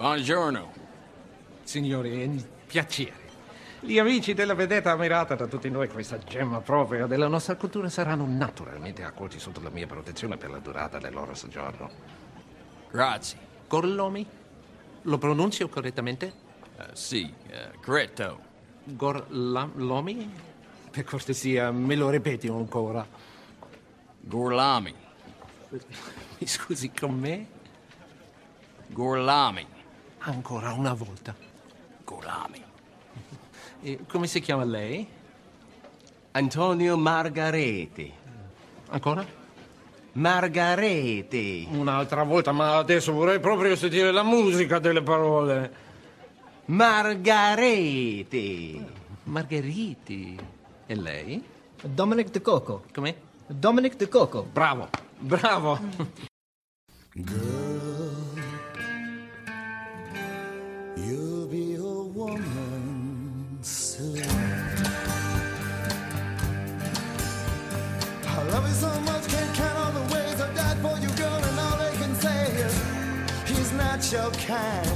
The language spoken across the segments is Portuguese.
Buongiorno. Signori, è un piacere. Gli amici della vedetta ammirata da tutti noi, questa gemma propria della nostra cultura, saranno naturalmente accolti sotto la mia protezione per la durata del loro soggiorno. Grazie. Gorlomi? Lo pronuncio correttamente? Uh, sì, uh, corretto. Gorlomi? Per cortesia, me lo ripeti ancora. Gorlami. Mi scusi, con me? Gorlami. Ancora una volta. Gorlami. E come si chiama lei? Antonio Margareti. Ancora? Margareti. Un'altra volta, ma adesso vorrei proprio sentire la musica delle parole. Margareti. Margheriti. E lei? Dominic De Coco. Come? Dominic De Coco. Bravo, bravo. Your kind.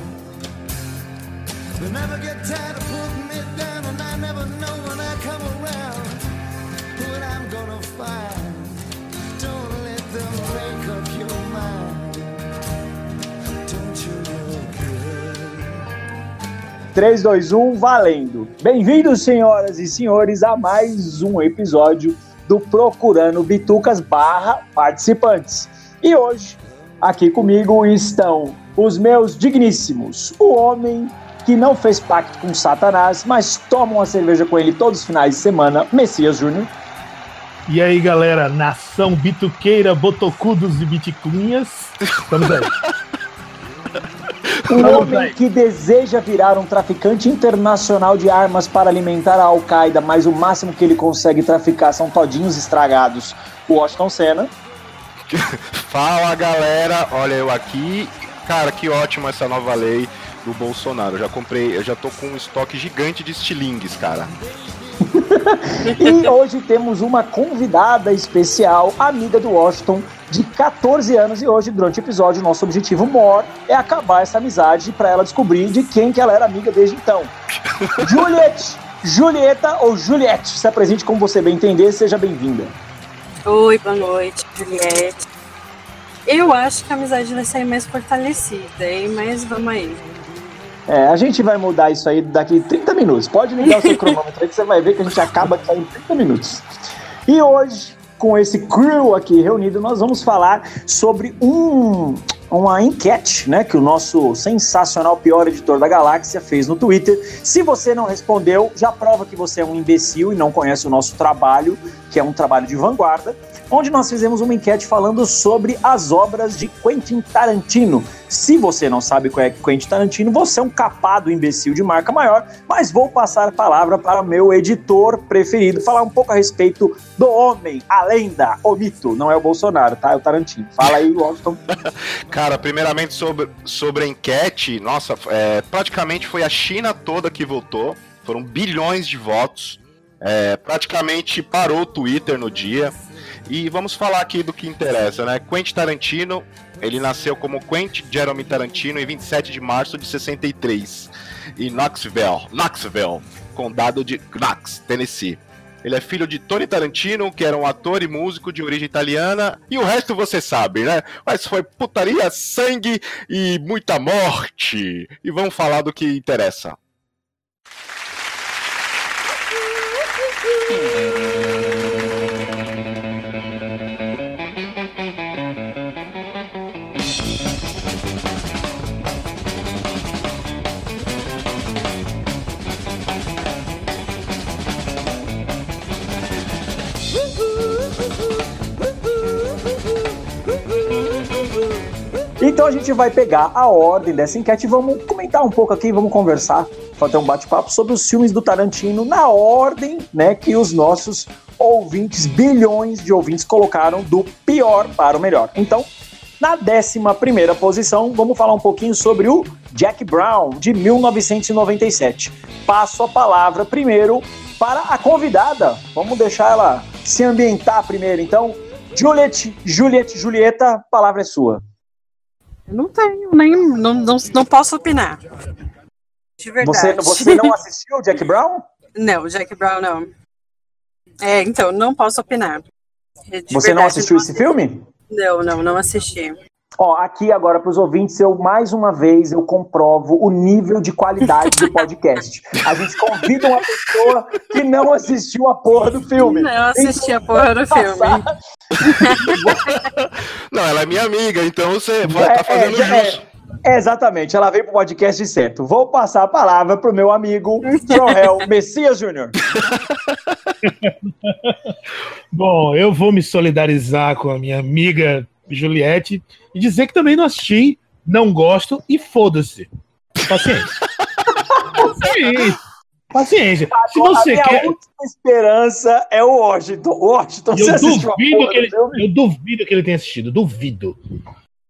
They never get tired of putting me down, and I never know when I come around what I'm gonna find. Don't let them up your mind. Don't you look good? 3, 2, 1, valendo! Bem-vindos, senhoras e senhores, a mais um episódio do Procurando Bitucas barra participantes. E hoje, aqui comigo estão os meus digníssimos, o homem que não fez pacto com Satanás, mas toma uma cerveja com ele todos os finais de semana, Messias Júnior. E aí, galera, nação bituqueira, botocudos e biticunhas. Estamos aí. Vamos homem que deseja virar um traficante internacional de armas para alimentar a Al-Qaeda, mas o máximo que ele consegue traficar são todinhos estragados, o Washington Senna. Fala galera, olha eu aqui. Cara, que ótimo essa nova lei do Bolsonaro. Eu já comprei, eu já tô com um estoque gigante de estilingues, cara. E hoje temos uma convidada especial, amiga do Washington, de 14 anos. E hoje, durante o episódio, nosso objetivo maior é acabar essa amizade para ela descobrir de quem que ela era amiga desde então. Juliette, Julieta ou Juliette, se apresente como você bem entender, seja bem-vinda. Oi, boa noite, Juliette. Eu acho que a amizade vai sair mais fortalecida, hein? Mas vamos aí. É, a gente vai mudar isso aí daqui 30 minutos. Pode ligar o seu cronômetro aí que você vai ver que a gente acaba aqui em 30 minutos. E hoje, com esse crew aqui reunido, nós vamos falar sobre um, uma enquete, né, que o nosso sensacional pior editor da galáxia fez no Twitter. Se você não respondeu, já prova que você é um imbecil e não conhece o nosso trabalho, que é um trabalho de vanguarda, onde nós fizemos uma enquete falando sobre as obras de Quentin Tarantino. Se você não sabe qual é Quentin Tarantino, você é um capado imbecil de marca maior, mas vou passar a palavra para meu editor preferido, falar um pouco a respeito do homem, a lenda, o mito, não é o Bolsonaro, tá? É o Tarantino. Fala aí, Washington. Cara, primeiramente sobre, sobre a enquete, nossa, é, praticamente foi a China toda que votou. Foram bilhões de votos. É, praticamente parou o Twitter no dia. E vamos falar aqui do que interessa, né? Quentin Tarantino, ele nasceu como Quentin Jeremy Tarantino em 27 de março de 63, em Knoxville, Knoxville, condado de Knox, Tennessee. Ele é filho de Tony Tarantino, que era um ator e músico de origem italiana, e o resto você sabe, né? Mas foi putaria, sangue e muita morte. E vamos falar do que interessa. Então a gente vai pegar a ordem dessa enquete e vamos comentar um pouco aqui, vamos conversar, fazer um bate-papo sobre os filmes do Tarantino na ordem, né, que os nossos ouvintes, bilhões de ouvintes colocaram do pior para o melhor. Então, na décima primeira posição, vamos falar um pouquinho sobre o Jack Brown, de 1997. Passo a palavra primeiro para a convidada. Vamos deixar ela se ambientar primeiro. Então, Juliette, Juliette, Julieta, a palavra é sua. Eu não tenho, nem. Não, não, não posso opinar. De verdade. Você, você não assistiu o Jack Brown? Não, Jack Brown não. É, então, não posso opinar. É, de Você não verdade, assistiu esse filme? Não, não, não assisti. Ó, aqui agora para os ouvintes, eu mais uma vez eu comprovo o nível de qualidade do podcast. A gente convida uma pessoa que não assistiu a porra do filme. Não assisti a porra do filme. Não, ela é minha amiga, então você vai É, tá fazendo é, justo. é, exatamente, ela veio pro podcast certo. Vou passar a palavra pro meu amigo Jorel Messias Júnior. Bom, eu vou me solidarizar com a minha amiga Juliette e dizer que também não assisti, não gosto e foda-se. Paciência. Paciência. Paciência. Se a você minha quer. última esperança é o Washington. Washington, Eu a duvido, que ele, eu duvido que ele tenha assistido, duvido.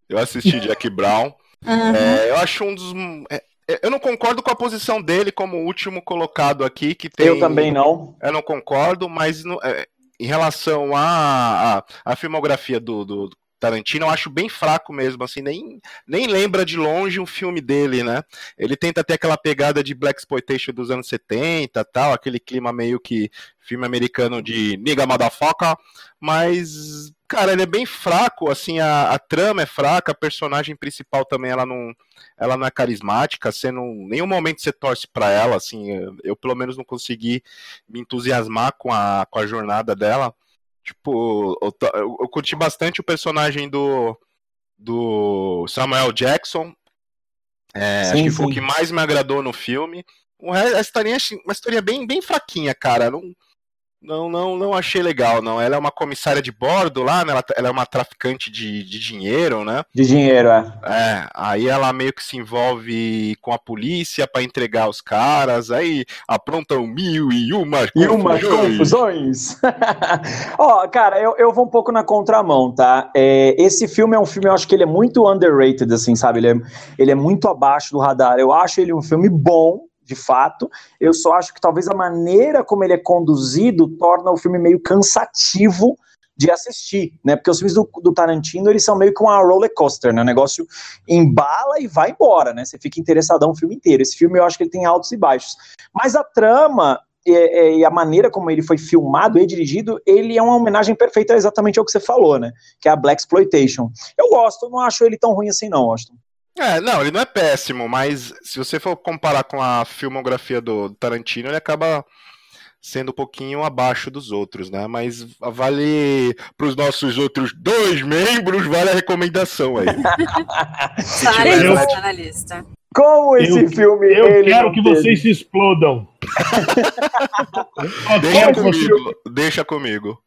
Eu assisti Jack Brown. É, eu acho um dos. é, é, eu não concordo com a posição dele como último colocado aqui, que tem. Eu também não. Eu não concordo, mas no- é, em relação à à- à filmografia do, do Tarantino, eu acho bem fraco mesmo, assim, nem, nem lembra de longe um filme dele, né? Ele tenta ter aquela pegada de Black Exploitation dos anos 70 tal, aquele clima meio que filme americano de nigga motherfucker, mas, cara, ele é bem fraco, assim, a, a trama é fraca, a personagem principal também, ela não, ela não é carismática, você não, nenhum momento você torce pra ela, assim, eu, eu pelo menos não consegui me entusiasmar com a, com a jornada dela. Tipo, eu, eu- curti bastante o personagem do, do Samuel Jackson. É, acho Sim, que foi o sim. que mais me agradou no filme. O resto, a historinha, achei uma historinha bem, bem fraquinha, cara. Não, não, não, não achei legal, não. Ela é uma comissária de bordo lá, né? Ela, ela é uma traficante de, de dinheiro, né? De dinheiro, é. É, aí ela meio que se envolve com a polícia pra entregar os caras, aí aprontam mil e uma E umas confusões. Ó, cara, eu, eu vou um pouco na contramão, tá? É, esse filme é um filme, eu acho que ele é muito underrated, assim, sabe? Ele é, ele é muito abaixo do radar. Eu acho ele um filme bom, de fato. Eu só acho que talvez a maneira como ele é conduzido torna o filme meio cansativo de assistir, né? Porque os filmes do, do Tarantino, eles são meio que uma roller coaster, né? O negócio embala e vai embora, né? Você fica interessadão o filme inteiro. Esse filme eu acho que ele tem altos e baixos. Mas a trama e, e- a maneira como ele foi filmado e dirigido, ele é uma homenagem perfeita exatamente ao que você falou, né? Que é a Black Exploitation. Eu gosto, não acho ele tão ruim assim, não, Austin. É, não, ele não é péssimo, mas se você for comparar com a filmografia do Tarantino, ele acaba sendo um pouquinho abaixo dos outros, né? Mas vale para os nossos outros dois membros, vale a recomendação aí. Tá na tiver- lista, tá na lista. Como esse Eu- filme. Eu ele quero que teve? vocês se explodam. Deixa comigo, deixa comigo.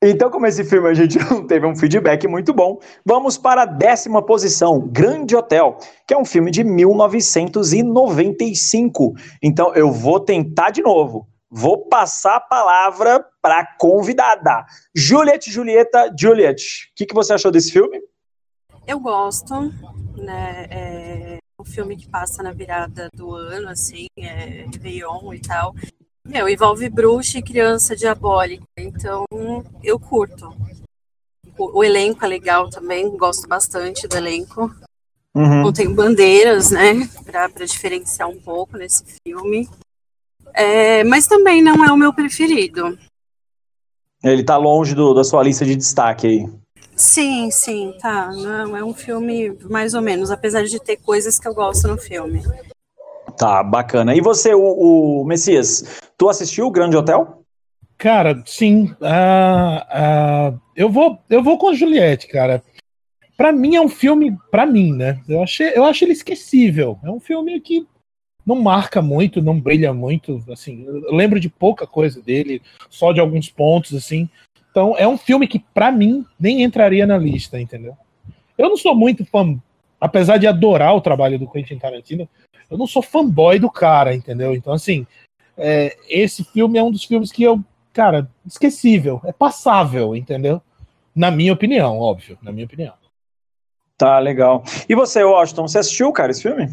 Então, como esse filme a gente não teve um feedback muito bom, vamos para a décima posição, Grande Hotel, que é um filme de 1995. Então, eu vou tentar de novo. Vou passar a palavra para a convidada. Juliette, Julieta, Juliette. O que, que você achou desse filme? Eu gosto, né? É um filme que passa na virada do ano, assim, é Réveillon e tal. Meu, envolve bruxa e criança diabólica, então eu curto. O, o elenco é legal também, gosto bastante do elenco. Uhum. Não tem bandeiras, né, pra, pra diferenciar um pouco nesse filme. É, mas também não é o meu preferido. Ele tá longe do- da sua lista de destaque aí. Sim, sim, tá. Não, é um filme mais ou menos, apesar de ter coisas que eu gosto no filme. Tá, bacana. E você, o, o Messias, tu assistiu o Grande Hotel? Cara, sim. ah, ah, eu, vou, eu vou com a Juliette, cara. Pra mim é um filme, pra mim, né? Eu, achei, eu acho ele esquecível. É um filme que não marca muito, não brilha muito. Assim, eu lembro de pouca coisa dele, só de alguns pontos, assim. Então é um filme que, pra mim, nem entraria na lista, entendeu? Eu não sou muito fã, apesar de adorar o trabalho do Quentin Tarantino, eu não sou fanboy do cara, entendeu? Então, assim, é, esse filme é um dos filmes que eu cara, esquecível, é passável, entendeu? Na minha opinião, óbvio, na minha opinião. Tá, legal. E você, Washington, você assistiu, cara, esse filme?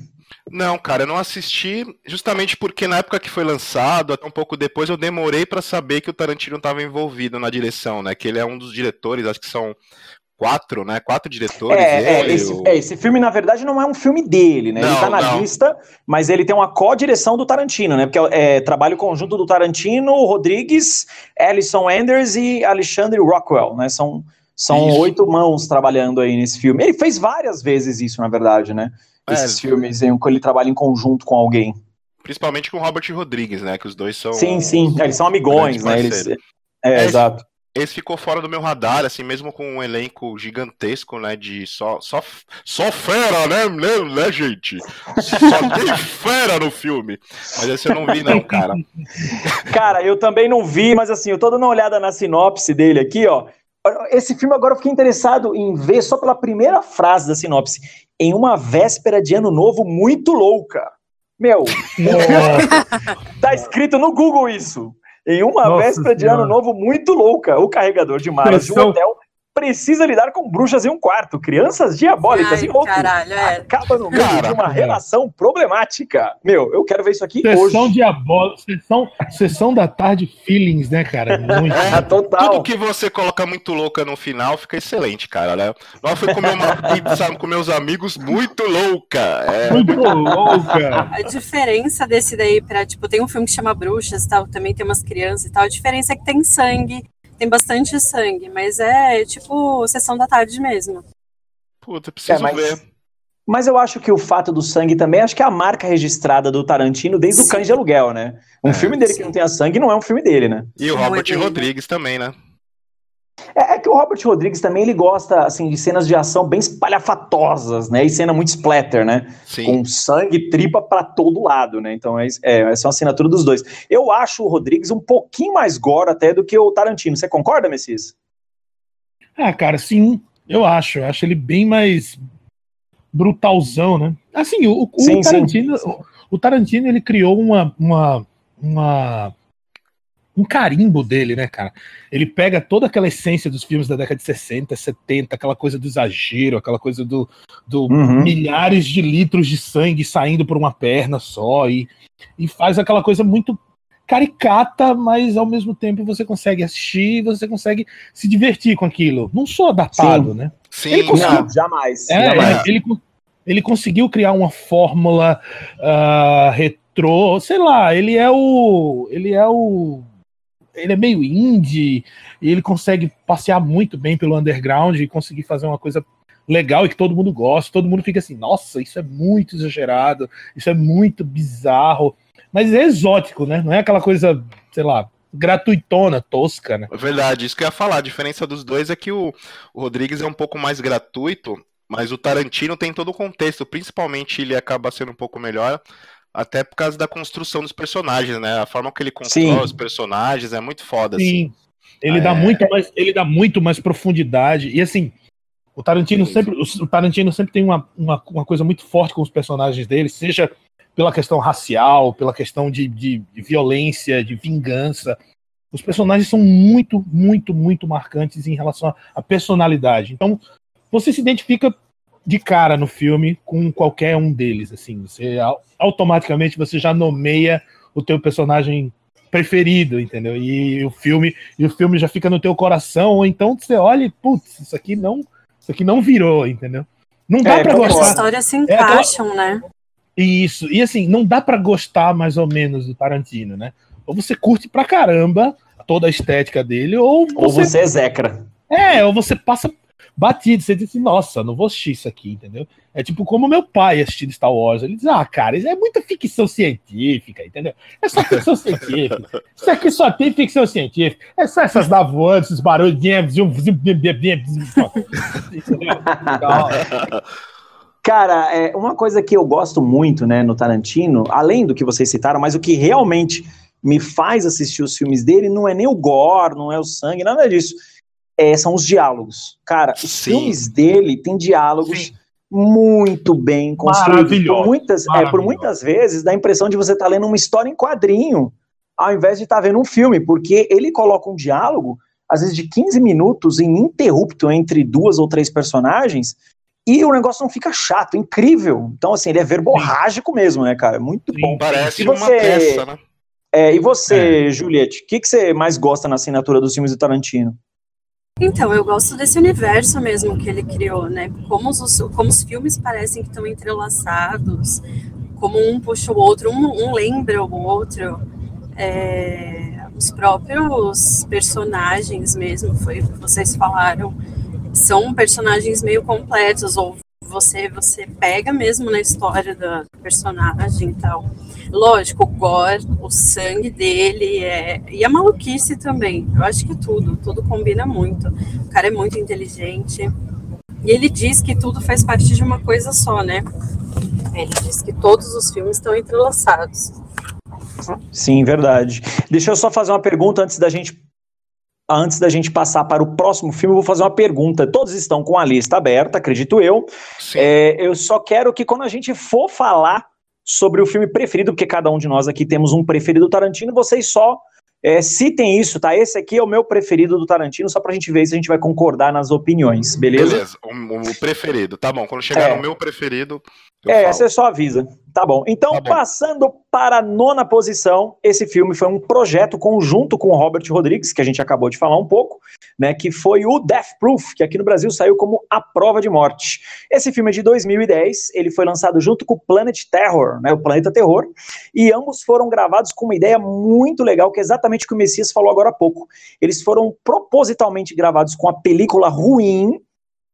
Não, cara, eu não assisti justamente porque na época que foi lançado, até um pouco depois, eu demorei pra saber que o Tarantino estava envolvido na direção, né? Que ele é um dos diretores, acho que são quatro, né? Quatro diretores. É, é, ele, esse, o- é, esse filme, na verdade, não é um filme dele, né? ele Não, tá na não. lista, mas ele tem uma co-direção do Tarantino, né? Porque é, é trabalho conjunto do Tarantino, Rodrigues, Alison Anders e Alexandre Rockwell, né? São, são Isso. oito mãos trabalhando aí nesse filme. Ele fez várias vezes isso, na verdade, né? É. Esses filmes em que ele trabalha em conjunto com alguém. Principalmente com o Robert Rodrigues, né? Que os dois são. sim, sim. É, eles são amigões, né? Eles, é, É, exato. Esse ficou fora do meu radar, assim, mesmo com um elenco gigantesco, né? De só, só, só fera, né, né, né, gente? Só tem fera no filme. Mas esse eu não vi, não, cara. Cara, eu também não vi, mas assim, eu tô dando uma olhada na sinopse dele aqui, ó. Esse filme agora eu fiquei interessado em ver só pela primeira frase da sinopse. Em uma véspera de ano novo muito louca. Meu, tá escrito no Google isso. Em uma Nossa véspera de Senhora. ano novo muito louca, o carregador de malas de um hotel precisa lidar com bruxas em um quarto, crianças diabólicas Ai, e outros. caralho, é. Acaba no meio Cara, de uma é. relação problemática. Meu, eu quero ver isso aqui sessão hoje. diabólica, sessão, sessão da tarde feelings, né, cara? Muito. Ah, total. Tudo que você coloca muito louca no final fica excelente, cara, né? Nós fui comer uma pizza com meus amigos muito louca. É, Muito louca. A diferença desse daí pra, tipo, tem um filme que chama Bruxas e tal, também tem umas crianças e tal. A diferença é que tem sangue, tem bastante sangue, mas é tipo sessão da tarde mesmo. puta, preciso É, mas- ver. Mas eu acho que o fato do sangue também, acho que é a marca registrada do Tarantino desde o Sim. Cães de Aluguel, né? Um É, filme dele que sim. não tenha sangue não é um filme dele, né? E o Não é Robert. Rodrigues também, né? É, é que o Robert Rodrigues também, ele gosta, assim, de cenas de ação bem espalhafatosas, né? E cena muito splatter, né? Sim. Com sangue e tripa pra todo lado, né? Então, é, é, essa é uma assinatura dos dois. Eu acho o Rodrigues um pouquinho mais gore até do que o Tarantino. Você concorda, Messias? Ah, cara, sim, eu acho. Eu acho ele bem mais brutalzão, né? Assim, o, o Sim, sim. Tarantino, o, o Tarantino, ele criou uma, uma, uma um carimbo dele, né, cara? Ele pega toda aquela essência dos filmes da década de 60, 70, aquela coisa do exagero, aquela coisa do, do Uhum. milhares de litros de sangue saindo por uma perna só e, e faz aquela coisa muito caricata, mas ao mesmo tempo você consegue assistir, você consegue se divertir com aquilo. Não sou datado, Sim. né? Sim, Ele conseguiu- Não, jamais. É, jamais. ele, ele, ele conseguiu criar uma fórmula ah, retrô, sei lá, ele é o. Ele é o. Ele é meio indie, e ele consegue passear muito bem pelo underground e conseguir fazer uma coisa legal e que todo mundo gosta. Todo mundo fica assim, nossa, isso é muito exagerado, isso é muito bizarro. Mas é exótico, né? Não é aquela coisa, sei lá, gratuitona, tosca, né? É verdade, isso que eu ia falar. A diferença dos dois é que o, o Rodrigues é um pouco mais gratuito, mas o Tarantino tem todo o contexto. Principalmente ele acaba sendo um pouco melhor, até por causa da construção dos personagens, né? A forma que ele constrói os personagens é muito foda, assim. Sim. Ele Ah, dá é. muito mais, ele dá muito mais profundidade. E assim, o Tarantino Sim. sempre, o, Tarantino sempre tem uma, uma, uma coisa muito forte com os personagens dele, seja pela questão racial, pela questão de, de, de violência, de vingança. Os personagens são muito, muito, muito marcantes em relação à personalidade. Então, você se identifica de cara no filme com qualquer um deles, assim, você au- automaticamente você já nomeia o teu personagem preferido, entendeu? E o filme e o filme já fica no teu coração, ou então você olha e, putz, isso aqui não, isso aqui não virou, entendeu? Não dá É, pra concordo. As gostar. histórias se É aquela- encaixam, né? Isso. E assim, não dá pra gostar mais ou menos do Tarantino, né? Ou você curte pra caramba toda a estética dele, ou Ou você, você é Zecra. é, ou você passa batido, você diz assim, nossa, não vou assistir isso aqui, entendeu? É tipo como meu pai assistindo Star Wars, ele diz, ah, cara, isso é muita ficção científica, entendeu? É só ficção científica. Isso aqui só tem ficção científica. É só essas navoantes, esses barulhos. Entendeu? Então, Cara, é, uma coisa que eu gosto muito, né, no Tarantino, além do que vocês citaram, mas o que realmente me faz assistir os filmes dele não é nem o gore, não é o sangue, nada disso. É, são os diálogos. Cara, os Sim. filmes dele têm diálogos Sim. muito bem construídos. Por muitas, é, por muitas vezes dá a impressão de você estar lendo uma história em quadrinho, ao invés de estar vendo um filme, porque ele coloca um diálogo, às vezes de 15 minutos, ininterrupto entre duas ou três personagens, e o negócio não fica chato, incrível. Então, assim, ele é verborrágico mesmo, né, cara? Muito Sim. bom. Parece E uma você- peça, né? É, e você, Juliette, o que, que você mais gosta na assinatura dos filmes do Tarantino? Então, eu gosto desse universo mesmo que ele criou, né? Como os, como os filmes parecem que estão entrelaçados, como um puxa o outro, um, um lembra o outro. É, os próprios personagens mesmo, foi que vocês falaram, são personagens meio completos, ou você você pega mesmo na história do personagem e tal. Lógico, o gore, o sangue dele é, e a maluquice também. Eu acho que tudo, tudo combina muito. O cara é muito inteligente. E ele diz que tudo faz parte de uma coisa só, né? Ele diz que todos os filmes estão entrelaçados. Sim, verdade. Deixa eu só fazer uma pergunta antes da gente antes da gente passar para o próximo filme, eu vou fazer uma pergunta. Todos estão com a lista aberta, acredito eu. É, eu só quero que quando a gente for falar sobre o filme preferido, porque cada um de nós aqui temos um preferido do Tarantino, vocês só é, citem isso, tá? Esse aqui é o meu preferido do Tarantino, só pra gente ver se a gente vai concordar nas opiniões, beleza? Beleza, o, o preferido, tá bom. Quando chegar É. no meu preferido, eu É, falo. você só avisa. Tá bom. Então, Tá bom. passando para a nona posição, esse filme foi um projeto conjunto com o Robert Rodrigues, que a gente acabou de falar um pouco, né? Que foi o Death Proof, que aqui no Brasil saiu como A Prova de Morte. Esse filme é de 2010, ele foi lançado junto com o Planet Terror, né? O Planeta Terror, e ambos foram gravados com uma ideia muito legal, que é exatamente o que o Messias falou agora há pouco. Eles foram propositalmente gravados com a película ruim,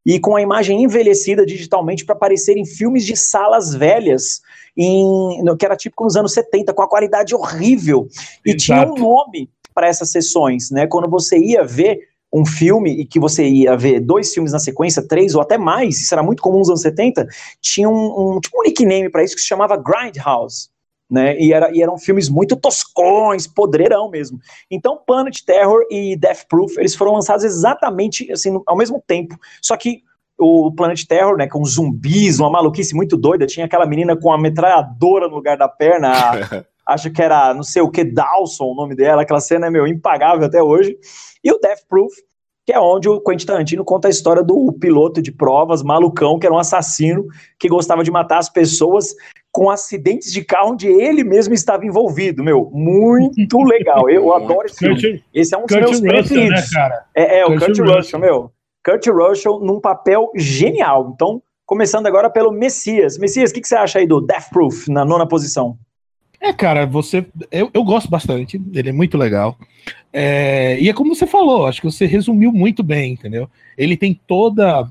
e com a imagem envelhecida digitalmente para aparecer em filmes de salas velhas, em, que era típico nos anos 70, com a qualidade horrível. E tinha um nome para essas sessões, né? Quando você ia ver um filme e que você ia ver dois filmes na sequência, três ou até mais, isso era muito comum nos anos 70, tinha um, um, tipo um nickname para isso que se chamava Grindhouse. Né, e, era, e eram filmes muito toscões, podreirão mesmo. Então, Planet Terror e Death Proof, eles foram lançados exatamente assim, ao mesmo tempo. Só que o Planet Terror, né, com zumbis, uma maluquice muito doida, tinha aquela menina com a metralhadora no lugar da perna, a- acho que era, não sei o que, Dawson, o nome dela, aquela cena é, meu, impagável até hoje. E o Death Proof, que é onde o Quentin Tarantino conta a história do piloto de provas, malucão, que era um assassino, que gostava de matar as pessoas com acidentes de carro onde ele mesmo estava envolvido, meu, muito legal, eu adoro esse filme. Kurt- Esse é um dos Kurt meus Russell, né, preferidos. cara? É, é, o Kurt Kurt, Russell. Russell, meu. Kurt Russell num papel genial. Então, começando agora pelo Messias. Messias, o que, que você acha aí do Death Proof, na nona posição? É, cara, você. Eu, eu gosto bastante, ele é muito legal. É, e é como você falou, acho que você resumiu muito bem, entendeu? Ele tem toda.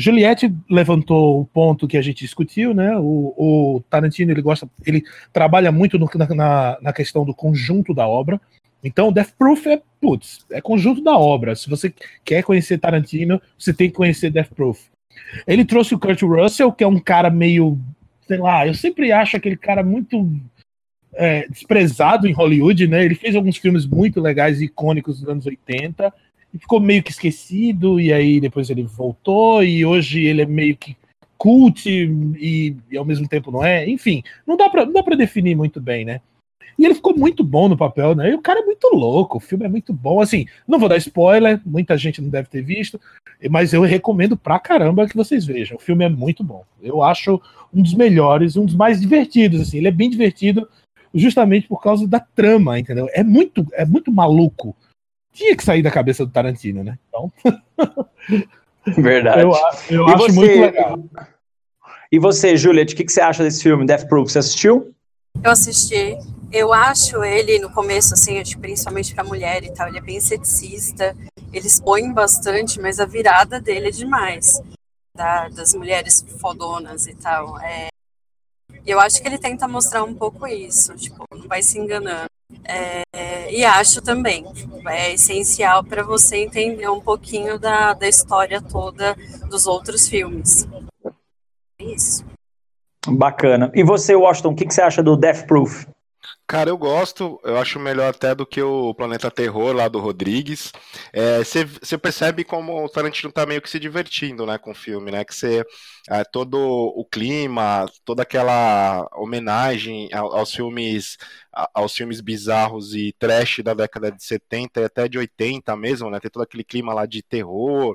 Juliette levantou o ponto que a gente discutiu, né? O, o Tarantino ele gosta, ele trabalha muito no- na, na, questão do conjunto da obra. Então, Death Proof é, putz, é conjunto da obra. Se você quer conhecer Tarantino, você tem que conhecer Death Proof. Ele trouxe o Kurt Russell, que é um cara meio, sei lá, eu sempre acho aquele cara muito é, desprezado em Hollywood, né? Ele fez alguns filmes muito legais e icônicos dos anos 80 e ficou meio que esquecido, e aí depois ele voltou, e hoje ele é meio que cult e, e ao mesmo tempo não é. Enfim, não dá pra, não dá pra definir muito bem, né? E ele ficou muito bom no papel, né? E o cara é muito louco, o filme é muito bom. Assim, não vou dar spoiler, muita gente não deve ter visto, mas eu recomendo pra caramba que vocês vejam. O filme é muito bom. Eu acho um dos melhores, um dos mais divertidos, assim. Ele é bem divertido justamente por causa da trama, entendeu? É muito, é muito maluco. Tinha que sair da cabeça do Tarantino, né? Então, Verdade. eu, eu acho você- muito legal. E você, Juliette, o que, que você acha desse filme, Death Proof? Você assistiu? Eu assisti. Eu acho ele, no começo, assim, acho que principalmente pra mulher e tal, ele é bem ceticista. Ele expõe bastante, mas a virada dele é demais. Da- das mulheres fodonas e tal. É, eu acho que ele tenta mostrar um pouco isso, tipo, não vai se enganando. É, e acho também, é essencial para você entender um pouquinho da, da história toda dos outros filmes. É isso. Bacana. E você, Washington, o que, que você acha do Death Proof? Cara, eu gosto, eu acho melhor até do que o Planeta Terror lá do Rodrigues. É, Você percebe como o Tarantino tá meio que se divertindo, né, com o filme, né? Que você é, todo o clima, toda aquela homenagem ao- aos filmes aos filmes bizarros e trash da década de 70 e até de 80 mesmo, né? Tem todo aquele clima lá de terror,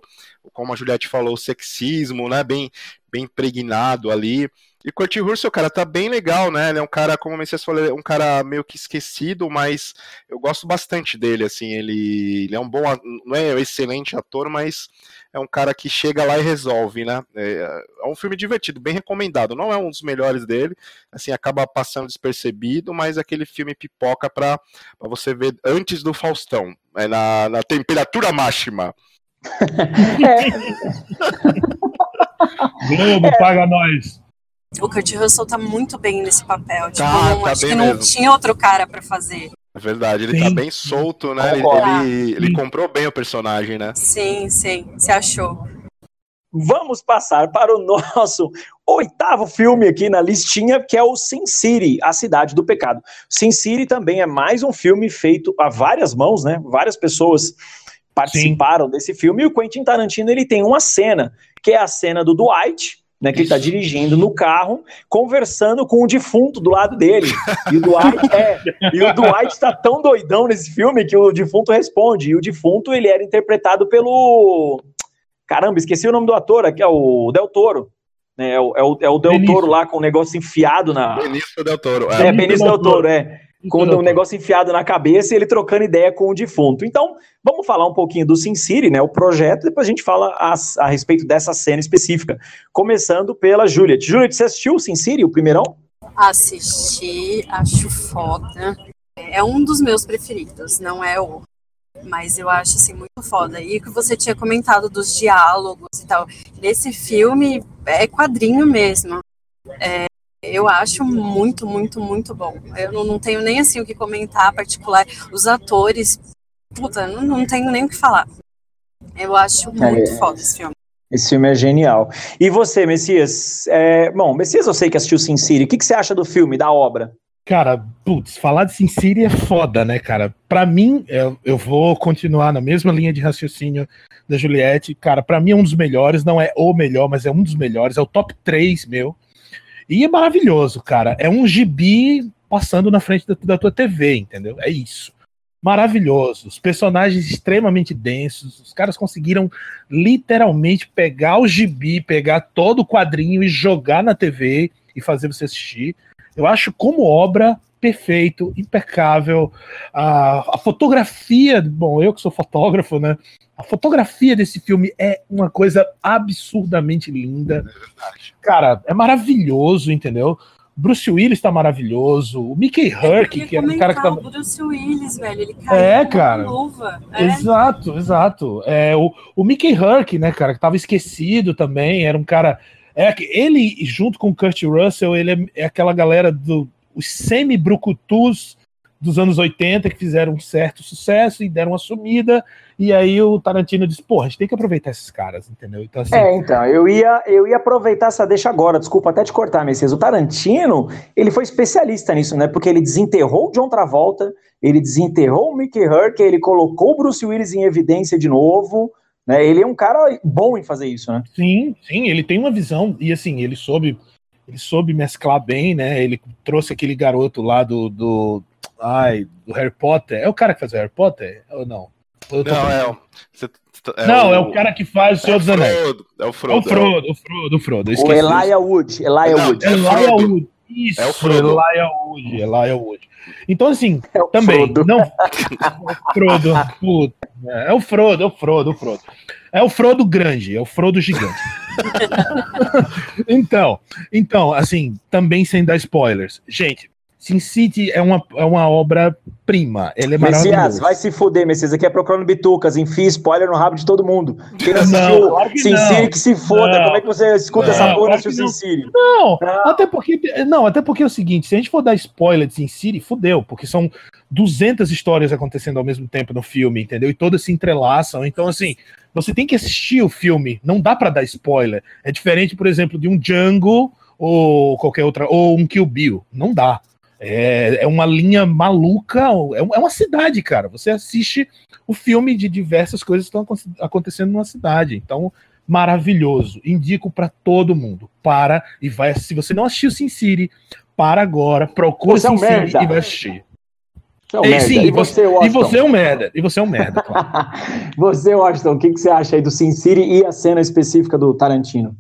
como a Juliette falou, o sexismo, né? Bem, bem impregnado ali. E o Kurt Russell, cara, tá bem legal, né? Ele é um cara, como o Messias falou, é um cara meio que esquecido, mas eu gosto bastante dele, assim. Ele, ele é um bom, não é um excelente ator, mas é um cara que chega lá e resolve, né? É, é, um filme divertido, bem recomendado. Não é um dos melhores dele, assim, acaba passando despercebido, mas aquele filme pipoca pra, pra você ver antes do Faustão, é na, na temperatura máxima. Globo, paga nós. O Kurt Russell tá muito bem nesse papel. Tipo, Tá, não, tá acho bem que não mesmo. tinha outro cara pra fazer. É verdade, ele Sim. tá bem solto, né? Ele, ele, ele comprou bem o personagem, né? Sim, sim. Você achou? Vamos passar para o nosso oitavo filme aqui na listinha, que é o Sin City, A Cidade do Pecado. Sin City também é mais um filme feito a várias mãos, né? Várias pessoas participaram desse filme. E o Quentin Tarantino ele tem uma cena, que é a cena do Dwight, né? Que ele está dirigindo no carro, conversando com o defunto do lado dele. E o Dwight é, e o Dwight tá tão doidão nesse filme que o defunto responde. E o defunto ele era interpretado pelo Caramba, esqueci o nome do ator, que é o Del Toro. né? É o, é o, é o Del Benício. Toro lá com o negócio enfiado na. Benício Del Toro. É, É. Benício Del Toro, é. Com Toro. negócio enfiado na cabeça e ele trocando ideia com o defunto. Então, vamos falar um pouquinho do Sin City, né? O projeto, depois a gente fala a, a respeito dessa cena específica. Começando pela Juliet. Juliet, você assistiu o Sin City, o primeirão? Assisti, acho foda. É um dos meus preferidos, não é o. Mas eu acho assim muito foda. E o que você tinha comentado dos diálogos e tal. Nesse filme é quadrinho mesmo. É, eu acho muito, muito, muito bom. Eu não, não tenho nem assim o que comentar particular. Os atores, puta, não, não tenho nem o que falar. Eu acho muito É. foda esse filme. Esse filme é genial. E você, Messias? É, bom, Messias, eu sei que assistiu Sin City. O que, que você acha do filme, da obra? Cara, putz, falar de Sin City é foda, né, cara? Pra mim, eu, eu vou continuar na mesma linha de raciocínio da Juliette. Cara, pra mim é um dos melhores, não é o melhor, mas é um dos melhores, é o top 3 meu. E é maravilhoso, cara. É um gibi passando na frente da, da tua TV, entendeu? É isso. Maravilhoso. Os personagens extremamente densos. Os caras conseguiram literalmente pegar o gibi, pegar todo o quadrinho e jogar na TV e fazer você assistir. Eu acho como obra perfeito, impecável. A, a fotografia, bom, eu que sou fotógrafo, né? A fotografia desse filme é uma coisa absurdamente linda. Cara, é maravilhoso, entendeu? Bruce Willis tá maravilhoso. O Mickey Herc, que é um cara que tá. O Bruce Willis, velho, ele caiu É, cara. luva. É. Exato, exato. É, o, o Mickey Herc, né, cara, que tava esquecido também, era um cara. É, que ele, junto com o Kurt Russell, ele é, é aquela galera do. Os semi-brucutus dos anos 80 que fizeram um certo sucesso e deram uma sumida. E aí o Tarantino disse: porra, a gente tem que aproveitar esses caras, entendeu? Então, assim. É, então, eu ia, eu ia aproveitar essa deixa agora, desculpa até te cortar, Messias. O Tarantino, ele foi especialista nisso, né? Porque ele desenterrou o John Travolta, ele desenterrou o Mickey Herc, ele colocou o Bruce Willis em evidência de novo, né? Ele é um cara bom em fazer isso, né? Sim, sim, ele tem uma visão, e assim, ele soube, ele soube mesclar bem, né? Ele trouxe aquele garoto lá do, do, ai, do Harry Potter. É o cara que faz o Harry Potter? Ou não? Não, é, o- você- não, é o cara que faz o Senhor dos Anéis. Frodo, é o É o Frodo. Frodo, o Frodo, o Frodo. O. Elijah Wood, Elijah Não, Wood. é Elijah Frodo. Wood. Isso, É o Frodo. Elijah Wood, Elijah Wood. Então, assim, É o também, Frodo. não. o Frodo, puta, é o Frodo, é o Frodo, o Frodo. É o Frodo grande, é o Frodo gigante. então, então, assim, também sem dar spoilers. Gente, Sin City é uma, é uma obra-prima. Ele é Messias, maravilhoso. vai se fuder, Messias. Aqui é procurando bitucas, enfia spoiler no rabo de todo mundo. Quem não assistiu claro que Sin não. City, que se foda. Não. Como é que você escuta Não, essa porra claro Sin. City? Não, até porque não, até porque é o seguinte, se a gente for dar spoiler de Sin City, fudeu, porque são 200 histórias acontecendo ao mesmo tempo no filme, entendeu? E todas se entrelaçam. Então assim, você tem que assistir o filme, não dá pra dar spoiler. É diferente, por exemplo, de um Django ou qualquer outra ou um Kill Bill, não dá. É, é uma linha maluca, é é uma cidade, cara. Você assiste o filme de diversas coisas que estão acon- acontecendo numa cidade. Então, maravilhoso. Indico pra todo mundo. Para e vai. Se você não assistiu Sin City, para agora, procura é um Sin City merda. e vai assistir. Você é um E merda. sim, e você, você, e você é um merda. E você é um merda, claro. Você, Washington, o que, que você acha aí do Sin City e a cena específica do Tarantino?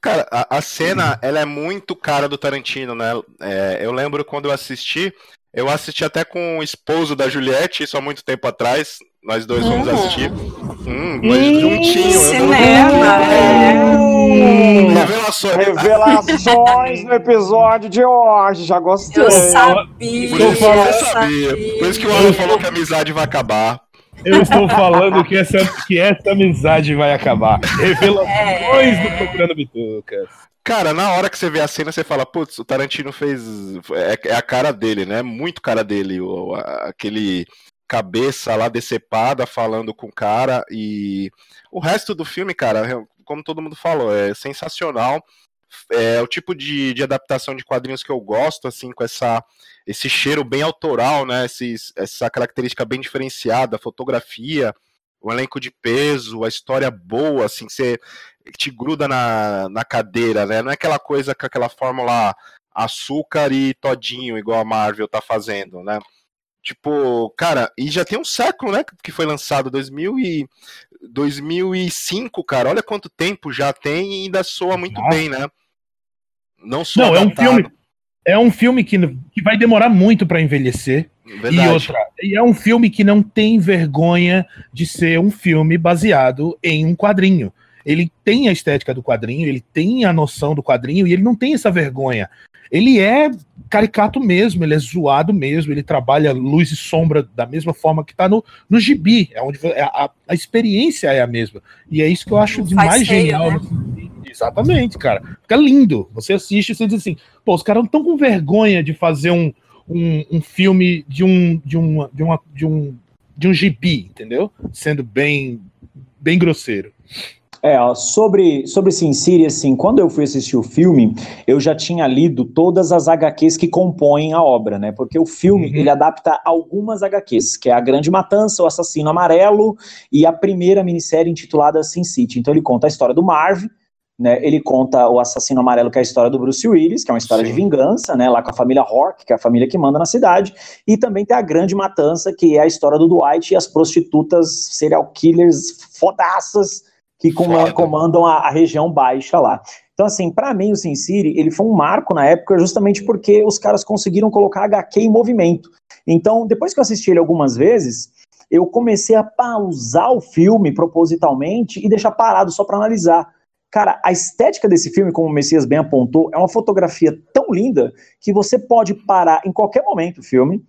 Cara, a, a cena, ela é muito cara do Tarantino, né? É, eu lembro quando eu assisti, eu assisti até com o esposo da Juliette, isso há muito tempo atrás. Nós dois fomos assistir. Hum, nós juntinhos. Cinema, Hum, Revelações. Revelações no episódio de hoje, já gostei. Eu sabia, Por isso eu sabia. sabia. Por isso que o Alan falou que a amizade vai acabar. Eu estou falando que essa, que essa amizade vai acabar. Revelações É. do Procurando Bitucas. Cara, na hora que você vê a cena, você fala, putz, o Tarantino fez. É, é a cara dele, né? Muito cara dele. O, a- aquele cabeça lá decepada falando com o cara. E o resto do filme, cara, como todo mundo falou, é sensacional. É o tipo de, de adaptação de quadrinhos que eu gosto, assim, com essa, esse cheiro bem autoral, né? Esses, essa característica bem diferenciada, a fotografia, o elenco de peso, a história boa, assim, você te gruda na, na cadeira, né? Não é aquela coisa com aquela fórmula açúcar e todinho, igual a Marvel tá fazendo, né? Tipo, cara, e já tem um século, né, que foi lançado, 2000 e 2005, cara. Olha quanto tempo já tem e ainda soa muito Já. bem, né? Não só Não, é um adaptado, filme. É um filme que, que vai demorar muito pra envelhecer. verdade. E outra, e é um filme que não tem vergonha de ser um filme baseado em um quadrinho. Ele tem a estética do quadrinho, ele tem a noção do quadrinho e ele não tem essa vergonha. Ele é caricato mesmo, ele é zoado mesmo, ele trabalha luz e sombra da mesma forma que tá no, no gibi. É onde é a, a experiência é a mesma. E é isso que eu acho de mais feio, genial. né? Exatamente, cara. Fica lindo. Você assiste e você diz assim, pô, os caras não estão com vergonha de fazer um, um, um filme de um, de, uma, de, uma, de, um, de um gibi, entendeu? Sendo bem, bem grosseiro. É, ó, sobre, sobre Sin City, assim, quando eu fui assistir o filme, eu já tinha lido todas as HQs que compõem a obra, né? Porque o filme, Uhum. ele adapta algumas HQs, que é A Grande Matança, O Assassino Amarelo e a primeira minissérie intitulada Sin City. Então ele conta a história do Marv, né? Ele conta O Assassino Amarelo, que é a história do Bruce Willis, que é uma história Sim. de vingança, né? Lá com a família Rock, que é a família que manda na cidade. E também tem A Grande Matança, que é a história do Dwight e as prostitutas serial killers fodaças que Foda. comandam a, a região baixa lá. Então, assim, pra mim, o Sin City, ele foi um marco na época justamente porque os caras conseguiram colocar HQ em movimento. Então, depois que eu assisti ele algumas vezes, eu comecei a pausar o filme propositalmente e deixar parado só pra analisar. Cara, a estética desse filme, como o Messias bem apontou, é uma fotografia tão linda que você pode parar em qualquer momento o filme,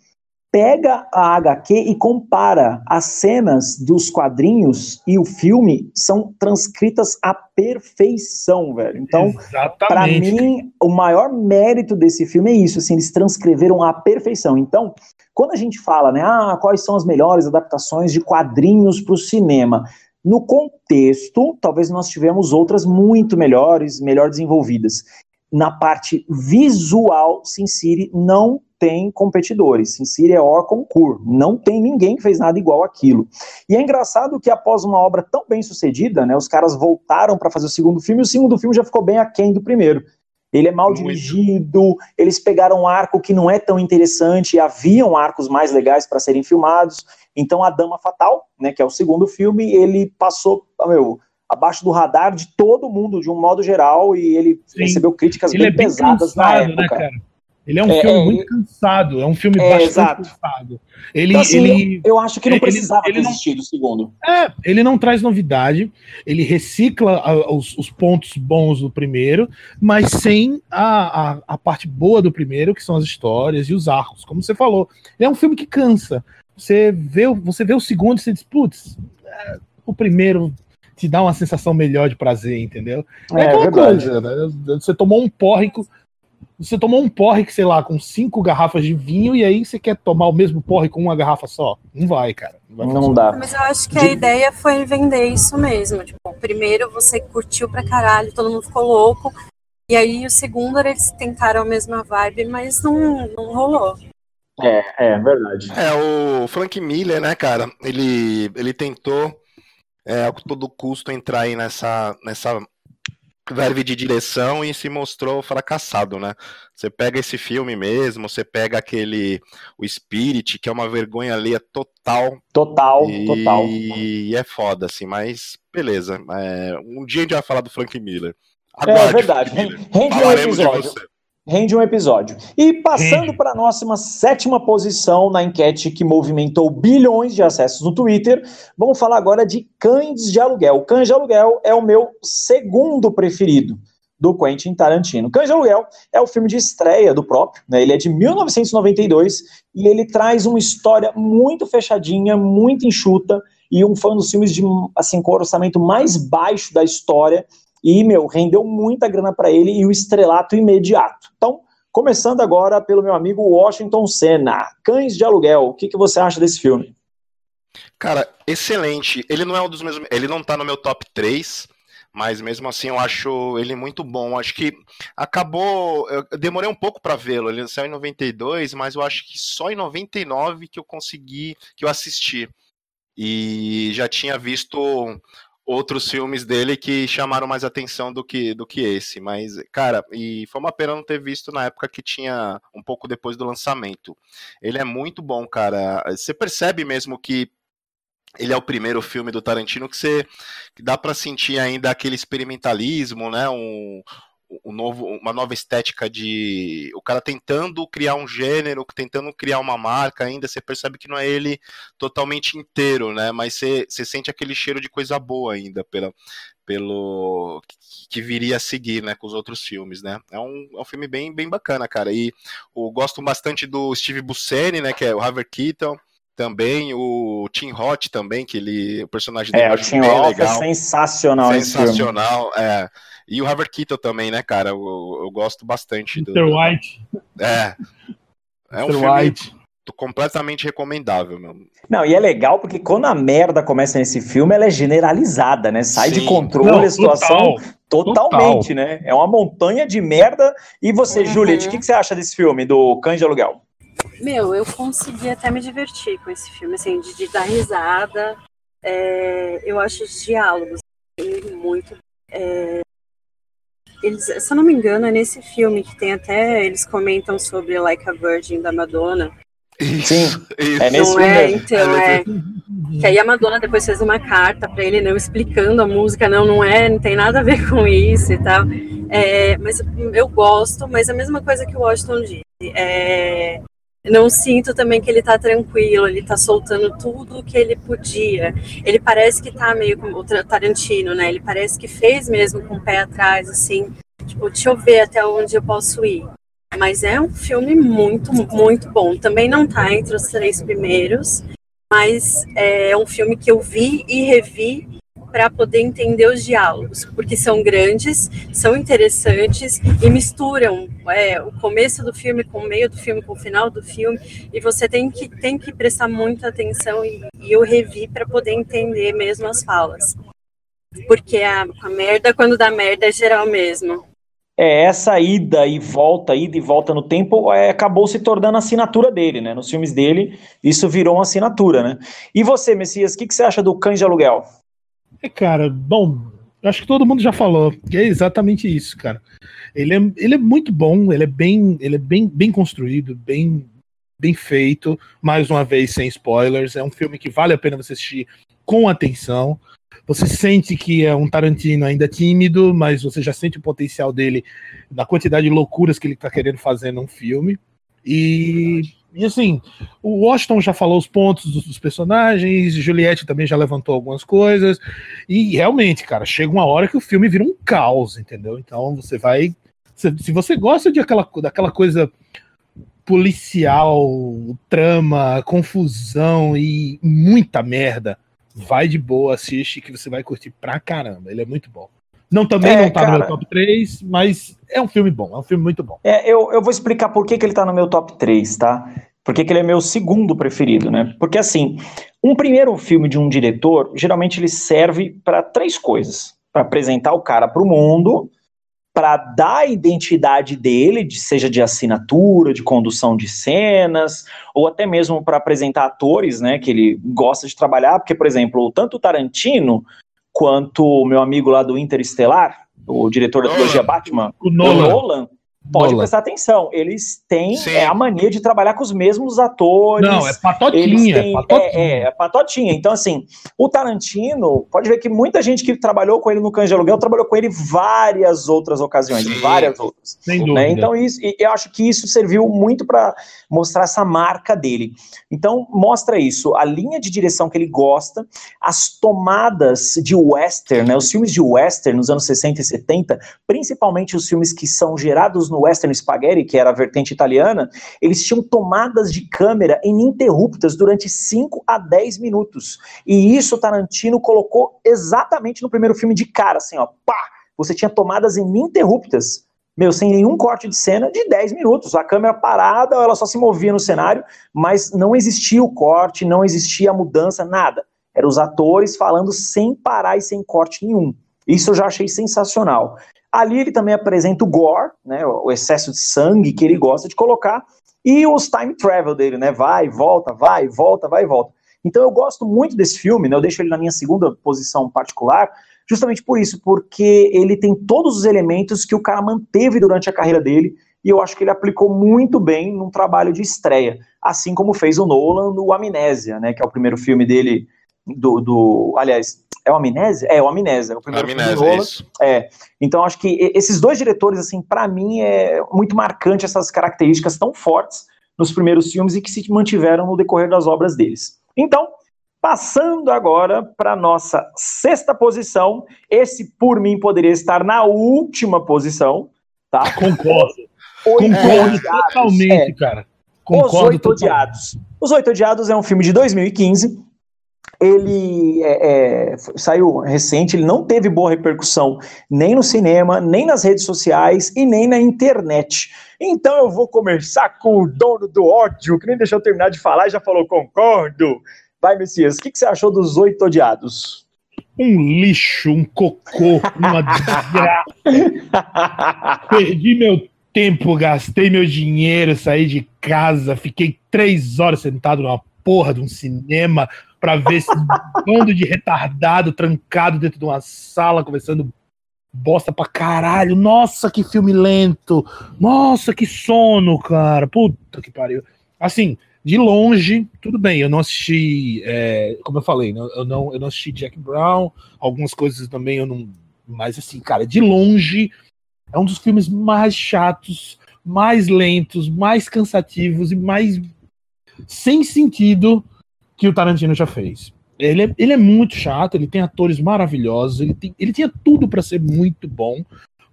pega a HQ e compara as cenas dos quadrinhos e o filme são transcritas à perfeição, velho. Então, Exatamente. mim, o maior mérito desse filme é isso, assim, eles transcreveram à perfeição. Então, quando a gente fala, né, ah, quais são as melhores adaptações de quadrinhos para o cinema, no contexto, talvez nós tivemos outras muito melhores, melhor desenvolvidas. Na parte visual, Sin City não tem competidores. Sin City é or concur. Não tem ninguém que fez nada igual aquilo. E é engraçado que após uma obra tão bem sucedida, né, os caras voltaram para fazer o segundo filme, e o segundo filme já ficou bem aquém do primeiro. Ele é mal Muito. dirigido, eles pegaram um arco que não é tão interessante, haviam arcos mais legais para serem filmados. Então a Dama Fatal, né, que é o segundo filme, ele passou, meu, abaixo do radar de todo mundo de um modo geral e ele Sim. recebeu críticas Ele bem, é bem pesadas na cansado, época. né, cara? Ele é um É, filme é, muito cansado, é um filme É, bastante exato. cansado. Ele, Então, assim, ele, eu acho que não ele- precisava ele ter não- existido o segundo. É, ele não traz novidade, ele recicla a- os, os pontos bons do primeiro, mas sem a, a, a parte boa do primeiro, que são as histórias e os arcos. Como você falou, ele é um filme que cansa. Você vê, o- você vê o segundo e você diz, putz, é, o primeiro te dá uma sensação melhor de prazer, entendeu? É, É, aquela verdade. coisa, né? Você tomou um porre com- Você tomou um porre, que, sei lá, com cinco garrafas de vinho, e aí você quer tomar o mesmo porre com uma garrafa só? Não vai, cara. Não, vai Não dá. Mas eu acho que a ideia foi vender isso mesmo. Tipo, primeiro você curtiu pra caralho, todo mundo ficou louco. E aí o segundo eles tentaram a mesma vibe, mas não, não rolou. É, é verdade. É, o Frank Miller, né, cara, ele, ele tentou é, a todo custo entrar aí nessa, nessa verve de direção e se mostrou fracassado, né? Você pega esse filme mesmo, você pega aquele, o Spirit, que é uma vergonha alheia total, Total, e, total. e é foda, assim, mas beleza. É, um dia a gente vai falar do Frank Miller. É verdade. Rende um episódio. Rende um episódio. E passando para a nossa sétima posição na enquete que movimentou bilhões de acessos no Twitter, vamos falar agora de Cães de Aluguel. Cães de Aluguel é o meu segundo preferido do Quentin Tarantino. Cães de Aluguel é o filme de estreia do próprio, né? ele é de 1992 e ele traz uma história muito fechadinha, muito enxuta e um foi um dos filmes de assim com o orçamento mais baixo da história e meu rendeu muita grana para ele e o estrelato imediato. Então, começando agora pelo meu amigo Washington Senna, Cães de Aluguel. O que, que você acha desse filme? Cara, excelente. Ele não é um dos meus. Ele não tá no meu top 3, mas mesmo assim eu acho ele muito bom. Acho que acabou. Eu demorei um pouco para vê-lo. Ele saiu em 92, mas eu acho que só em 99 que eu consegui, que eu assisti. E já tinha visto outros filmes dele que chamaram mais atenção do que, do que esse. Mas, cara, e foi uma pena não ter visto na época que tinha um pouco depois do lançamento. Ele é muito bom, cara. Você percebe mesmo que ele é o primeiro filme do Tarantino que você que dá para sentir ainda aquele experimentalismo, né? Um, um novo, uma nova estética de o cara tentando criar um gênero, tentando criar uma marca ainda, você percebe que não é ele totalmente inteiro, né? Mas você, você sente aquele cheiro de coisa boa ainda pela, pelo que viria a seguir, né, com os outros filmes, né? É um, é um filme bem, bem bacana, cara. E eu gosto bastante do Steve Buscemi, né, que é o Harvey Keitel, também o Tim Roth também, que ele, o personagem dele É, o acho Tim bem é legal. sensacional esse filme. Sensacional, é. E o Harvey Keitel também, né, cara? Eu, eu gosto bastante do. Mr. White. É. É um Mr. filme White. completamente recomendável, meu. Não, e é legal porque quando a merda começa nesse filme, ela é generalizada, né? Sai de Sim. controle Não, a situação total. totalmente, né? É uma montanha de merda. E você, Uhum. Juliette, o que, que você acha desse filme, do Cães de Aluguel? Meu, eu consegui até me divertir com esse filme, assim, de, de dar risada. É, eu acho os diálogos muito. é, eles, se eu não me engano, é nesse filme que tem até. Eles comentam sobre Like a Virgin da Madonna. Sim, Isso. é nesse não filme é? Então, é. Que aí a Madonna depois fez uma carta pra ele, não explicando a música, não, não é, não tem nada a ver com isso e tal. É, mas eu gosto, mas a mesma coisa que o Washington disse. É, não sinto também que ele tá tranquilo, ele tá soltando tudo o que ele podia. Ele parece que tá meio como o Tarantino, né? Ele parece que fez mesmo com o pé atrás, assim, tipo, deixa eu ver até onde eu posso ir. Mas é um filme muito, muito bom. Também não tá entre os três primeiros, mas é um filme que eu vi e revi para poder entender os diálogos, porque são grandes, são interessantes e misturam é, o começo do filme com o meio do filme, com o final do filme, e você tem que, tem que prestar muita atenção e, e eu revi para poder entender mesmo as falas. Porque a, a merda, quando dá merda, é geral mesmo. É, essa ida e volta, ida e volta no tempo, é, acabou se tornando a assinatura dele, né? Nos filmes dele, isso virou uma assinatura, né? E você, Messias, o que, que você acha do Cães de Aluguel? É, cara, bom, acho que todo mundo já falou, que é exatamente isso, cara. Ele é, ele é muito bom, ele é bem, ele é bem, bem construído, bem, bem feito. Mais uma vez, sem spoilers. É um filme que vale a pena você assistir com atenção. Você sente que é um Tarantino ainda tímido, mas você já sente o potencial dele na quantidade de loucuras que ele tá querendo fazer num filme. E, e assim, o Washington já falou os pontos dos, dos personagens, Juliette também já levantou algumas coisas. E realmente, cara, chega uma hora que o filme vira um caos, entendeu? Então você vai. Se, se você gosta de aquela, daquela coisa policial, trama, confusão e muita merda, vai de boa, assiste que você vai curtir pra caramba. Ele é muito bom. Não também É, não tá no cara. meu top 3, mas é um filme bom, é um filme muito bom. É, eu, eu vou explicar por que, que ele tá no meu top 3, tá? Por que, que ele é meu segundo preferido, né? Porque, assim, um primeiro filme de um diretor, geralmente ele serve para três coisas. Para apresentar o cara para o mundo, para dar a identidade dele, de- seja de assinatura, de condução de cenas, ou até mesmo para apresentar atores, né, que ele gosta de trabalhar, porque, por exemplo, tanto o Tarantino quanto o meu amigo lá do Interestelar, o diretor da Nolan. trilogia Batman, O o Nolan. Pode Nolan. prestar atenção, eles têm é, a mania de trabalhar com os mesmos atores. Não, é Eles patotinha. têm- patotinha. É, é, é patotinha. Então, assim, o Tarantino, pode ver que muita gente que trabalhou com ele no Cães de Aluguel trabalhou com ele várias outras ocasiões, Sim. várias outras. Sem né? dúvida. Então, isso, eu acho que isso serviu muito para mostrar essa marca dele. Então, mostra isso, a linha de direção que ele gosta, as tomadas de western, né? Os filmes de western nos anos 60 e 70, principalmente os filmes que são gerados no western spaghetti, que era a vertente italiana, eles tinham tomadas de câmera ininterruptas durante 5 a 10 minutos. E isso Tarantino colocou exatamente no primeiro filme de cara, assim, ó, pá! Você tinha tomadas ininterruptas, meu, sem nenhum corte de cena, de 10 minutos. A câmera parada, ela só se movia no cenário, mas não existia o corte, não existia a mudança, nada. Eram os atores falando sem parar e sem corte nenhum. Isso eu já achei sensacional. Ali ele também apresenta o gore, né, o excesso de sangue que ele gosta de colocar, e os time travel dele, né, vai, volta, vai, volta, vai, volta. Então eu gosto muito desse filme, né, eu deixo ele na minha segunda posição particular, justamente por isso, porque ele tem todos os elementos que o cara manteve durante a carreira dele, e eu acho que ele aplicou muito bem num trabalho de estreia, assim como fez o Nolan no Amnésia, né, que é o primeiro filme dele, do, do aliás, é o Amnésia? É, o Amnésia, é o primeiro filme Amnésia, Nolan. isso. É, então acho que esses dois diretores, assim, para mim é muito marcante essas características tão fortes nos primeiros filmes e que se mantiveram no decorrer das obras deles. Então, passando agora para nossa sexta posição, esse por mim poderia estar na última posição, tá? Concordo. Oito Concordo Odiados. totalmente, É, cara. Os Concordo Oito totalmente. Odiados. Os Oito Odiados é um filme de 2015. Ele é, é, saiu recente, ele não teve boa repercussão nem no cinema, nem nas redes sociais e nem na internet. Então eu vou começar com o dono do ódio, que nem deixou eu terminar de falar e já falou concordo. Vai, Messias, o que, que você achou dos Oito Odiados? Um lixo, um cocô, uma desgraça. Perdi meu tempo, gastei meu dinheiro, saí de casa, fiquei três horas sentado numa porra de um cinema pra ver esse bando de retardado trancado dentro de uma sala conversando bosta pra caralho. Nossa, que filme lento. Nossa, que sono, cara. Puta que pariu. Assim, de longe, tudo bem, eu não assisti, é, como eu falei, né, eu não, eu não assisti Jack Brown, algumas coisas também eu não. Mas assim, cara, de longe, é um dos filmes mais chatos, mais lentos, mais cansativos e mais sem sentido que o Tarantino já fez. Ele é, ele é muito chato, ele tem atores maravilhosos, ele, tem, ele tinha tudo para ser muito bom,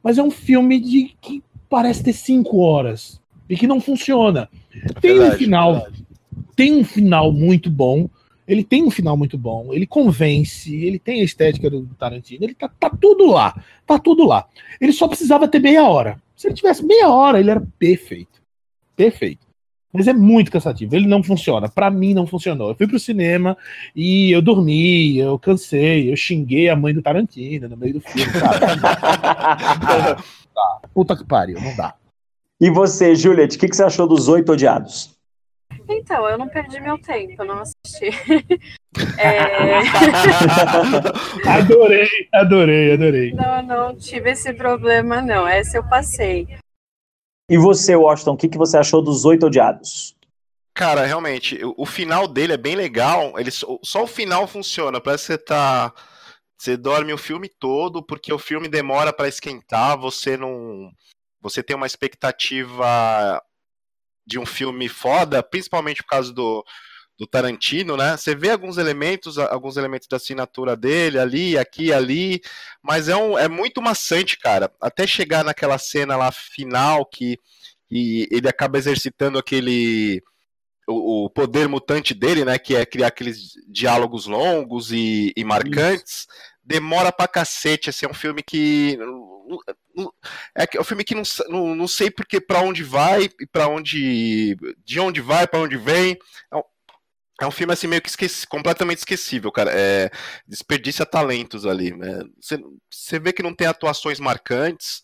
mas é um filme de que parece ter cinco horas e que não funciona. Tem um Verdade, final, verdade. tem um final muito bom. Ele tem um final muito bom, ele convence, ele tem a estética do Tarantino, ele tá, tá tudo lá, tá tudo lá. Ele só precisava ter meia hora. Se ele tivesse meia hora, ele era perfeito. Perfeito. Mas é muito cansativo, ele não funciona. Pra mim não funcionou. Eu fui pro cinema e eu dormi, eu cansei, eu xinguei a mãe do Tarantino no meio do filme, cara. Puta que pariu, não dá. E você, Juliette, o que, que você achou dos Oito Odiados? Então, eu não perdi meu tempo, eu não assisti. É, Adorei, adorei, adorei. não, não tive esse problema, não. Essa eu passei. E você, Washington, o que, que você achou dos Oito Odiados? Cara, realmente, o, final dele é bem legal. Ele, só, só o final funciona. Parece que você tá. Você dorme o filme todo, porque o filme demora pra esquentar, você não. Você tem uma expectativa de um filme foda, principalmente por causa do, do Tarantino, né? Você vê alguns elementos, alguns elementos da assinatura dele ali, aqui, ali, mas é, um, é muito maçante, cara. Até chegar naquela cena lá final que, ele acaba exercitando aquele o, o poder mutante dele, né? Que é criar aqueles diálogos longos e, e marcantes. Demora pra cacete. Assim, é um filme que. É que- é um filme que não, não, não sei porque para onde vai e para onde. De onde vai, pra onde vem. É um, filme assim meio que esqueci, completamente esquecível, cara. É, desperdiça talentos ali. né? Você, você vê que não tem atuações marcantes.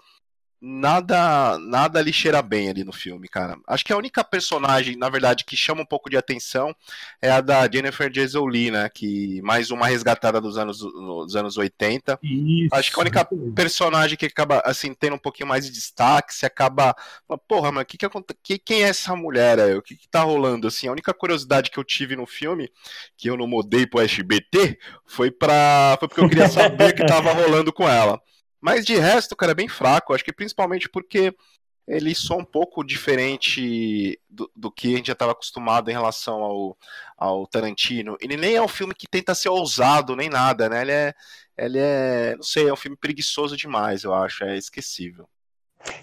Nada nada lhe cheira bem ali no filme, cara. Acho que a única personagem, na verdade, que chama um pouco de atenção é a da Jennifer Jason Lee, né? Que mais uma resgatada dos anos, dos anos 80. Isso. Acho que a única personagem que acaba, assim, tendo um pouquinho mais de destaque, se acaba. Porra, mas que que que, quem é essa mulher? aí? O que, que tá rolando? Assim, a única curiosidade que eu tive no filme, que eu não mudei pro SBT, foi pra. Foi porque eu queria saber o que tava rolando com ela. Mas de resto, cara, é bem fraco. Acho que principalmente porque ele soa um pouco diferente do, do que a gente já estava acostumado em relação ao, ao Tarantino. Ele nem é um filme que tenta ser ousado, nem nada, né? Ele é, ele é, não sei, é um filme preguiçoso demais, eu acho, é esquecível.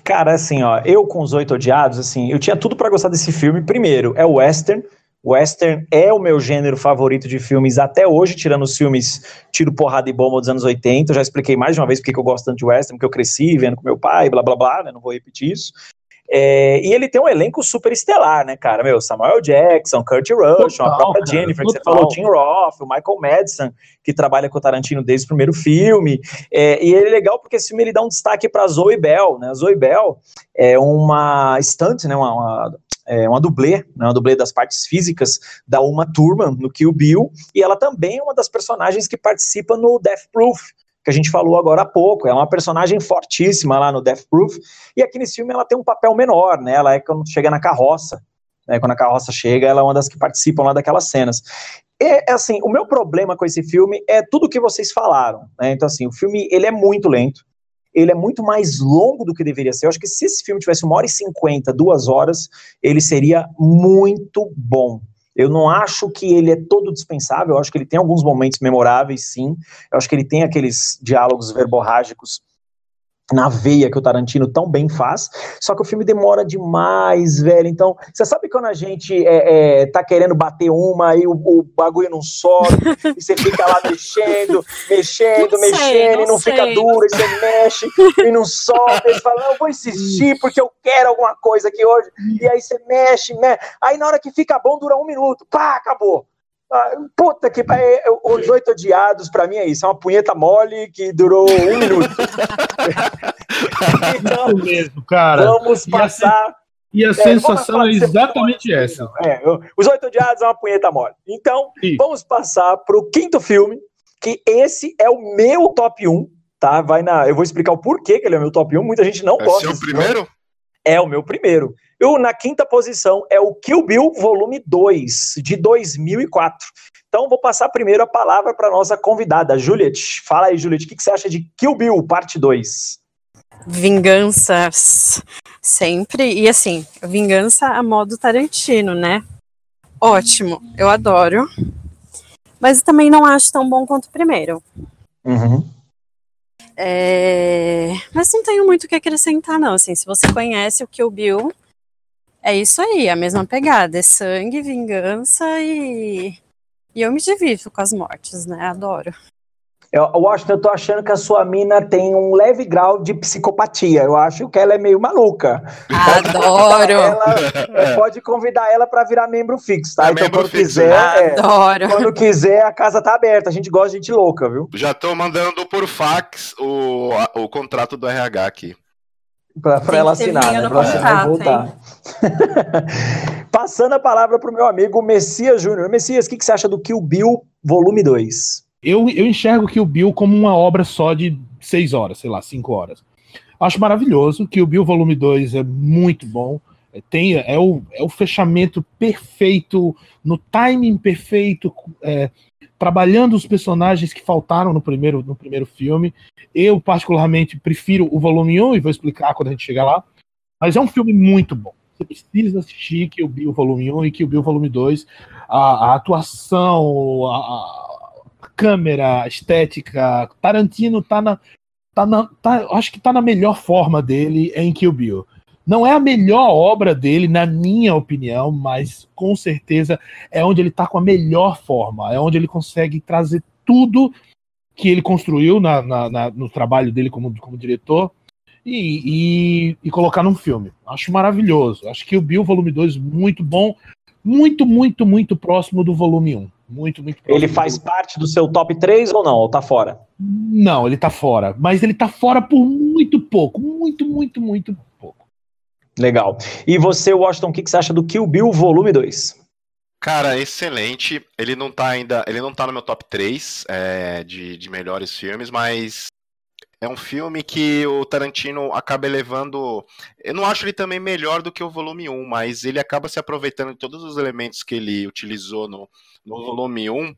Cara, assim, ó, eu com os Oito Odiados, assim, eu tinha tudo pra gostar desse filme. Primeiro, é o western. Western é o meu gênero favorito de filmes até hoje, tirando os filmes Tiro, Porrada e Bomba dos anos 80. Eu já expliquei mais de uma vez porque que eu gosto tanto de western, porque eu cresci vendo com meu pai, blá blá blá, né? Não vou repetir isso. É, e ele tem um elenco super estelar, né, cara? Meu, Samuel Jackson, Kurt Russell, a Total, própria cara, Jennifer, que você total. falou, Tim Roth, o Michael Madison, que trabalha com o Tarantino desde o primeiro filme. É, e ele é legal porque esse filme ele dá um destaque para Zoe Bell, né? A Zoe Bell é uma stunt, né? Uma, uma, é uma dublê, né? Uma dublê das partes físicas da Uma Thurman no Kill Bill. E ela também é uma das personagens que participa no Death Proof, que a gente falou agora há pouco. É uma personagem fortíssima lá no Death Proof. E aqui nesse filme ela tem um papel menor, né? Ela é quando chega na carroça. Né? Quando a carroça chega, ela é uma das que participam lá daquelas cenas. É assim, o meu problema com esse filme é tudo que vocês falaram. Né? Então, assim, o filme ele é muito lento. Ele é muito mais longo do que deveria ser. Eu acho que se esse filme tivesse uma hora e cinquenta, duas horas, ele seria muito bom. Eu não acho que ele é todo dispensável, eu acho que ele tem alguns momentos memoráveis, sim. Eu acho que ele tem aqueles diálogos verborrágicos na veia que o Tarantino tão bem faz, só que o filme demora demais, velho. Então, você sabe quando a gente é, é, tá querendo bater uma e o, o bagulho não sobe, e você fica lá mexendo, mexendo, Não sei, mexendo, não e não fica sei. duro, e você mexe e não sobe, e você fala, não, eu vou insistir porque eu quero alguma coisa aqui hoje, e aí você mexe, mexe, aí na hora que fica bom dura um minuto, pá, acabou. Ah, puta que pariu, os oito odiados pra mim é isso, é uma punheta mole que durou um minuto. então, Isso mesmo, cara. vamos E a passar. E a É, sensação é exatamente essa. É, os oito odiados é uma punheta mole. Então, Isso. vamos passar pro quinto filme, que esse é o meu top 1, tá? Vai na, eu vou explicar o porquê que ele é o meu top 1. Muita gente não É gosta. seu desse filme. É o meu primeiro. Eu, na quinta posição é o Kill Bill Volume 2, de 2004. Então, vou passar primeiro a palavra para nossa convidada, Juliet. Fala aí, Juliet, o que, que você acha de Kill Bill, parte 2? Vinganças. Sempre. E assim, vingança a modo Tarantino, né? Ótimo. Eu adoro. Mas também não acho tão bom quanto o primeiro. Uhum. É, Mas não tenho muito o que acrescentar, não. Assim, se você conhece o Kill Bill, é isso aí, a mesma pegada. É sangue, vingança e. E eu me divirto com as mortes, né? Adoro. Eu, Washington, eu tô achando que a sua mina tem um leve grau de psicopatia. Eu acho que ela é meio maluca. Adoro! Ela, é, pode convidar ela para virar membro fixo, tá? É então, membro quando fixo, quiser, é, Adoro! quando quiser, a casa tá aberta. A gente gosta de gente louca, viu? Já tô mandando por fax o, a- o contrato do RH aqui. Pra, pra ela que ter assinar, né? Pra ela assinar e contrato, voltar. Passando a palavra pro meu amigo Messias Júnior. Messias, o que, que você acha do Kill Bill Volume 2? Eu, eu enxergo que o Bill como uma obra só de seis horas, sei lá, cinco horas. Acho maravilhoso que o Bill Volume 2 é muito bom. É, Tem, é, o, é o fechamento perfeito, no timing perfeito, é, trabalhando os personagens que faltaram no primeiro, no primeiro filme. Eu, particularmente, prefiro o volume 1 e vou explicar quando a gente chegar lá. Mas é um filme muito bom. Você precisa assistir que o Bill Volume 1 e que o Bill Volume 2. A, a atuação, a, a câmera, estética. Tarantino tá na. Tá na tá, acho que tá na melhor forma dele em Kill Bill. Não é a melhor obra dele, na minha opinião, mas com certeza é onde ele tá com a melhor forma. É onde ele consegue trazer tudo que ele construiu na, na- na- no trabalho dele como, como diretor e, e- e colocar num filme. Acho maravilhoso. Acho que o Bill Volume 2 muito bom, muito, muito, muito próximo do volume 1. Muito, muito Ele próximo faz do- parte do seu top 3 ou não? Ou tá fora? Não, ele tá fora. Mas ele tá fora por muito pouco. Muito, muito, muito pouco. Legal. E você, Washington, o que, que você acha do Kill Bill Volume 2? Cara, excelente. Ele não tá ainda. Ele não tá no meu top 3 é, de, de melhores filmes, mas é um filme que o Tarantino acaba elevando. Eu não acho ele também melhor do que o volume 1, mas ele acaba se aproveitando de todos os elementos que ele utilizou no, no volume 1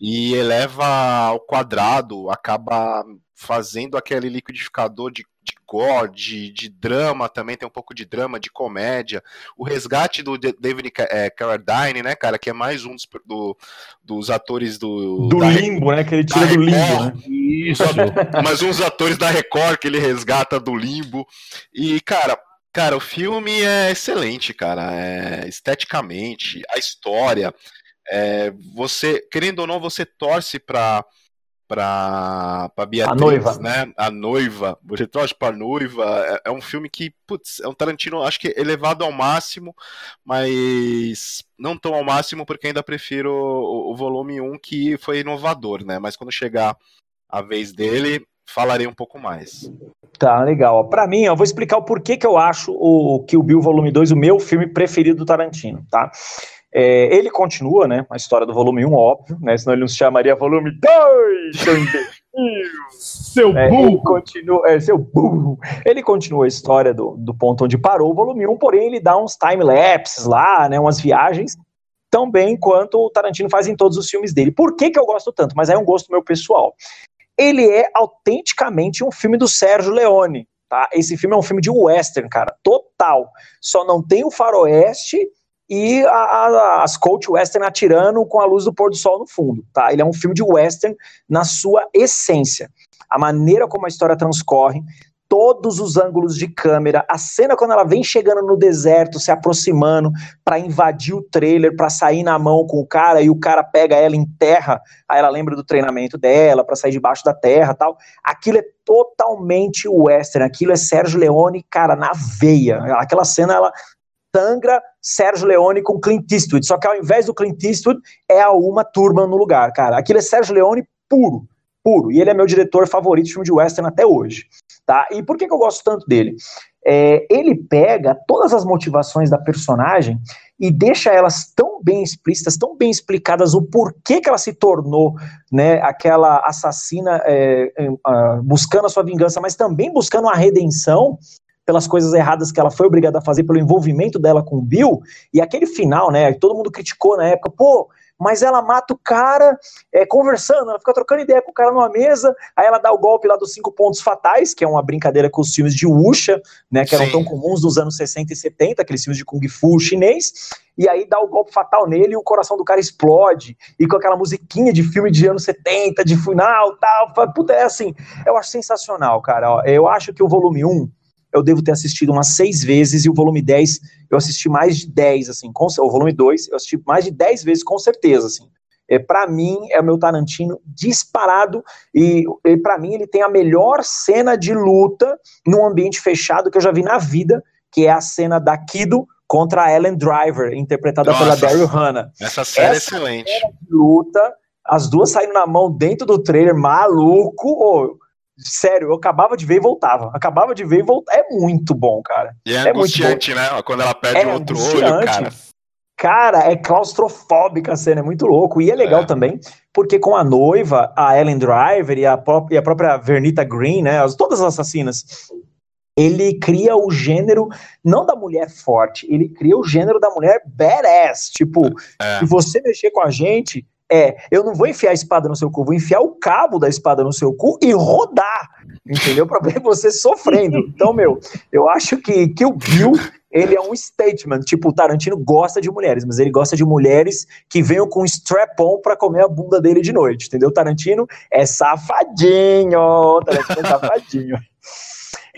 e eleva ao quadrado, acaba fazendo aquele liquidificador de, de gore, de, de drama também, tem um pouco de drama, de comédia. O resgate do David é, Carradine, né, cara, que é mais um dos, do- dos atores do... Do da limbo, né? Que ele tira do limbo, Record. né? Isso. mas uns atores da Record que ele resgata do limbo. E, cara, cara, o filme é excelente, cara. É, esteticamente, a história. é, você, querendo ou não, você torce pra. Pra, pra Beatriz, noiva. né? A noiva. Você torce pra noiva. É, é um filme que, putz, é um Tarantino, acho que elevado ao máximo, mas não tão ao máximo, porque ainda prefiro o, o volume 1, que foi inovador, né? Mas quando chegar a vez dele, falarei um pouco mais. Tá, legal. Pra mim, eu vou explicar o porquê que eu acho o Kill Bill Volume 2 o meu filme preferido do Tarantino, tá? É, ele continua, né, a história do volume 1, óbvio, né, senão ele não se chamaria volume 2, seu. Seu É, ele burro! continua, é, seu burro. Ele continua a história do, do ponto onde parou o volume 1, porém ele dá uns time-lapses lá, né, umas viagens, tão bem quanto o Tarantino faz em todos os filmes dele. Por que que eu gosto tanto? Mas é um gosto meu pessoal. Ele é autenticamente um filme do Sérgio Leone, tá? Esse filme é um filme de western, cara, total. Só não tem o faroeste e a- a- as coach western atirando com a luz do pôr do sol no fundo, tá? Ele é um filme de western na sua essência. A maneira como a história transcorre, todos os ângulos de câmera, a cena quando ela vem chegando no deserto, se aproximando para invadir o trailer, para sair na mão com o cara e o cara pega ela em terra, aí ela lembra do treinamento dela para sair debaixo da terra, tal. Aquilo é totalmente western, aquilo é Sérgio Leone, cara, na veia. Aquela cena ela tangra Sérgio Leone com Clint Eastwood, só que ao invés do Clint Eastwood é a Uma Thurman no lugar, cara. Aquilo é Sérgio Leone puro, puro. E ele é meu diretor favorito de filme de western até hoje, tá? E por que, que eu gosto tanto dele? É, ele pega todas as motivações da personagem e deixa elas tão bem explícitas, tão bem explicadas o porquê que ela se tornou, né, aquela assassina é, é, buscando a sua vingança, mas também buscando uma redenção pelas coisas erradas que ela foi obrigada a fazer, pelo envolvimento dela com o Bill, e aquele final, né, todo mundo criticou na época, pô, mas ela mata o cara é, conversando, ela fica trocando ideia com o cara numa mesa, aí ela dá o golpe lá dos cinco pontos fatais, que é uma brincadeira com os filmes de Wuxia, né, que eram Sim. tão comuns nos anos 60 e 70, aqueles filmes de Kung Fu chinês, e aí dá o golpe fatal nele e o coração do cara explode, e com aquela musiquinha de filme de anos 70, de final, tal, puta, é assim, eu acho sensacional, cara, eu acho que o volume 1, eu devo ter assistido umas seis vezes, e o volume 10, eu assisti mais de 10, assim, com, o volume 2, eu assisti mais de 10 vezes, com certeza, assim. É, para mim, é o meu Tarantino disparado, e, e para mim ele tem a melhor cena de luta num ambiente fechado que eu já vi na vida, que é a cena da Kido contra a Ellen Driver, interpretada pela Nossa. Daryl Hannah Essa série é Essa excelente. luta, as duas saindo na mão dentro do trailer, maluco. ô, sério, eu acabava de ver e voltava. Acabava de ver e voltava. É muito bom, cara. E é, É muito angustiante, né? Quando ela perde É outro olho, cara. Cara, é claustrofóbica a cena, é muito louco. E é legal É. também, porque com a noiva, a Ellen Driver e a, pró- e a própria Vernita Green, né, as- todas as assassinas, ele cria o gênero, não da mulher forte, ele cria o gênero da mulher badass. Tipo, É. se você mexer com a gente, é, eu não vou enfiar a espada no seu cu, vou enfiar o cabo da espada no seu cu e rodar, entendeu? Pra ver você sofrendo. Então, meu, eu acho que, que o Bill, ele é um statement, tipo, o Tarantino gosta de mulheres, mas ele gosta de mulheres que venham com strap-on pra comer a bunda dele de noite, entendeu? Tarantino é safadinho, Tarantino é safadinho.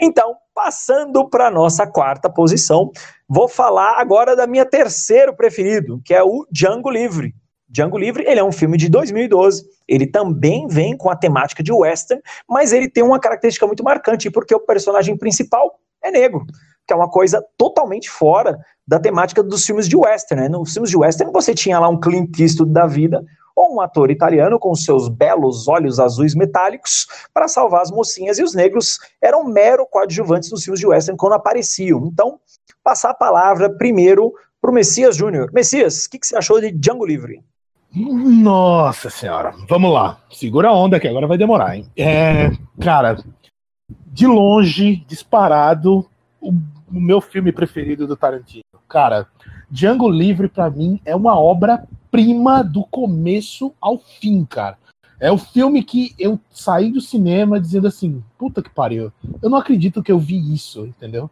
Então, passando para nossa quarta posição, vou falar agora da minha terceiro preferido, que é o Django Livre. Django Livre, ele é um filme de 2012. Ele também vem com a temática de western, mas ele tem uma característica muito marcante, porque o personagem principal é negro, que é uma coisa totalmente fora da temática dos filmes de western. Né? Nos filmes de western você tinha lá um Clint Eastwood da vida, ou um ator italiano com seus belos olhos azuis metálicos para salvar as mocinhas e os negros eram mero coadjuvantes nos filmes de western quando apareciam. Então, passar a palavra primeiro para o Messias Júnior. Messias, o que, que você achou de Django Livre? Nossa senhora, vamos lá. Segura a onda que agora vai demorar, hein? É, cara, de longe, disparado, o, o meu filme preferido do Tarantino. Cara, Django Livre para mim é uma obra-prima do começo ao fim, cara. É o filme que eu saí do cinema dizendo assim, puta que pariu, eu não acredito que eu vi isso, entendeu?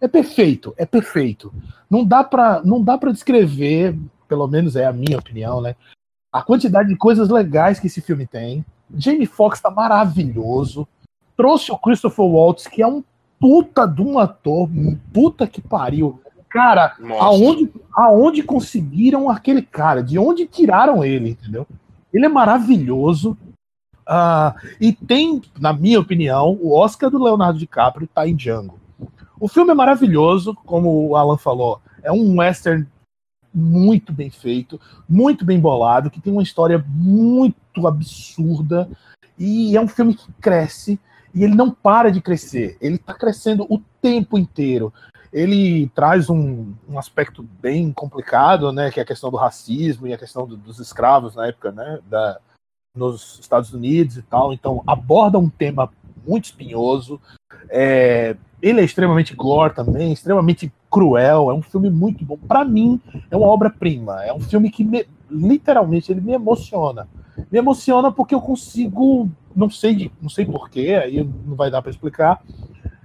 É perfeito, é perfeito. Não dá para, não dá para descrever, pelo menos é a minha opinião, né? A quantidade de coisas legais que esse filme tem. Jamie Foxx tá maravilhoso. Trouxe o Christopher Waltz, que é um puta de um ator, puta que pariu. Cara, aonde, aonde conseguiram aquele cara? De onde tiraram ele, entendeu? Ele é maravilhoso. Uh, e tem, na minha opinião, o Oscar do Leonardo DiCaprio tá em Django. O filme é maravilhoso, como o Alan falou. É um western muito bem feito, muito bem bolado, que tem uma história muito absurda. E é um filme que cresce e ele não para de crescer. Ele está crescendo o tempo inteiro. Ele traz um, um, aspecto bem complicado, né, que é a questão do racismo e a questão do, dos escravos na época, né, da, nos Estados Unidos e tal. Então aborda um tema muito espinhoso. É, ele é extremamente gore também, extremamente cruel. É um filme muito bom. Para mim, é uma obra-prima. É um filme que me, literalmente ele me emociona. Me emociona porque eu consigo, não sei, não sei porquê, aí não vai dar para explicar.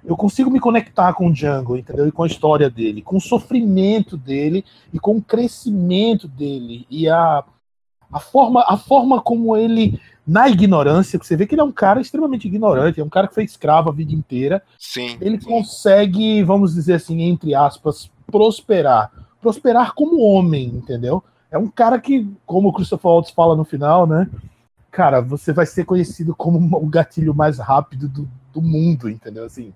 Eu consigo me conectar com o Django, entendeu? E com a história dele, com o sofrimento dele e com o crescimento dele e a, a forma a forma como ele na ignorância, que você vê que ele é um cara extremamente ignorante, é um cara que foi escravo a vida inteira. Sim. Ele consegue, vamos dizer assim, entre aspas, prosperar. Prosperar como homem, entendeu? É um cara que, como o Christopher Waltz fala no final, né? Cara, você vai ser conhecido como o gatilho mais rápido do, do mundo, entendeu? Assim,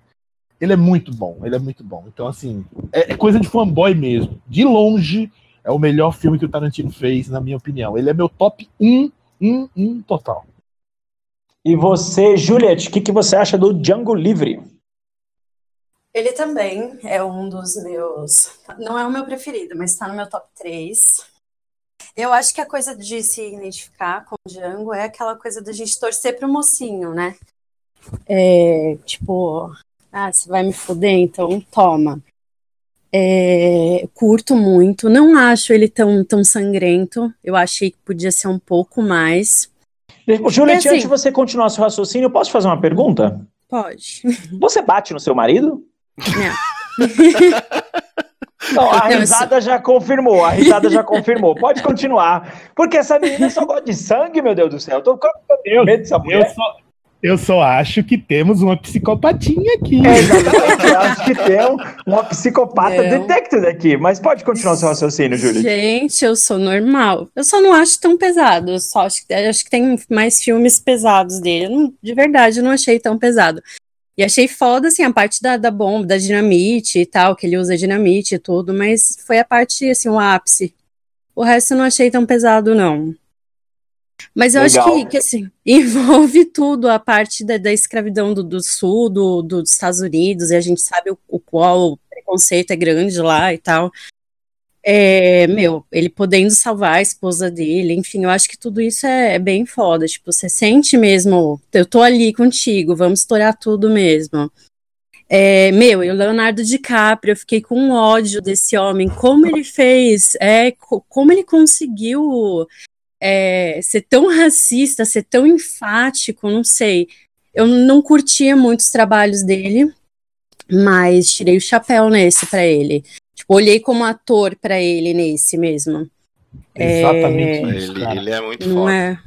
ele é muito bom, ele é muito bom. Então, assim, é, é coisa de fanboy mesmo. De longe, é o melhor filme que o Tarantino fez, na minha opinião. Ele é meu top 1 um, um total. E você, Juliette, o que, que você acha do Django Livre? Ele também é um dos meus. Não é o meu preferido, mas está no meu top 3. Eu acho que a coisa de se identificar com o Django é aquela coisa da gente torcer pro mocinho, né? É, tipo, ah, você vai me foder, então toma. É, curto muito, não acho ele tão, tão sangrento. Eu achei que podia ser um pouco mais. Juliette, assim, antes de você continuar seu raciocínio, eu posso fazer uma pergunta? Pode. Você bate no seu marido? Não. Não, a risada já confirmou, a risada já confirmou. Pode continuar. Porque essa menina só gosta de sangue, meu Deus do céu. Eu tô com medo dessa mulher. Eu só, eu só acho que temos uma psicopatinha aqui. É, exatamente. Eu acho que tem uma psicopata não. detected aqui. Mas pode continuar o seu raciocínio, Júlia. Gente, eu sou normal. Eu só não acho tão pesado. Eu só acho, acho que tem mais filmes pesados dele. Não, de verdade, eu não achei tão pesado. E achei foda, assim, a parte da, da bomba, da dinamite e tal, que ele usa dinamite e tudo, mas foi a parte, assim, o ápice. O resto eu não achei tão pesado, não. Mas eu Legal. acho que, que, assim, envolve tudo, a parte da, da escravidão do, do sul, do, dos Estados Unidos, e a gente sabe o, o qual o preconceito é grande lá e tal. É, meu, ele podendo salvar a esposa dele, enfim, eu acho que tudo isso é, é, bem foda. Tipo, você sente mesmo, eu tô ali contigo, vamos estourar tudo mesmo. É, meu, e o Leonardo DiCaprio, eu fiquei com ódio desse homem, como ele fez, é, como ele conseguiu é, ser tão racista, ser tão enfático, não sei. Eu não curtia muito os trabalhos dele, mas tirei o chapéu nesse para ele. Tipo, olhei como ator para ele nesse mesmo. Exatamente. É... Ele, ele, é muito não foda. É...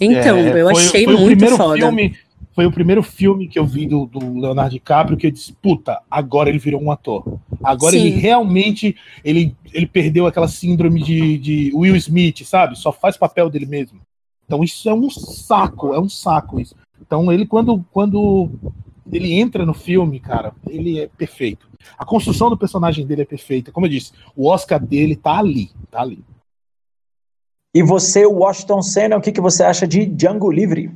Então, é, eu foi, achei foi muito foda. Filme, foi o primeiro filme que eu vi do, do, Leonardo DiCaprio que eu disse, puta, agora ele virou um ator. Agora Sim. ele realmente ele, ele perdeu aquela síndrome de, de Will Smith, sabe? Só faz papel dele mesmo. Então isso é um saco, é um saco isso. Então ele quando quando ele entra no filme, cara, ele é perfeito. A construção do personagem dele é perfeita. Como eu disse, o Oscar dele tá ali, tá ali. E você, Washington Senna, o que, que você acha de Django Livre?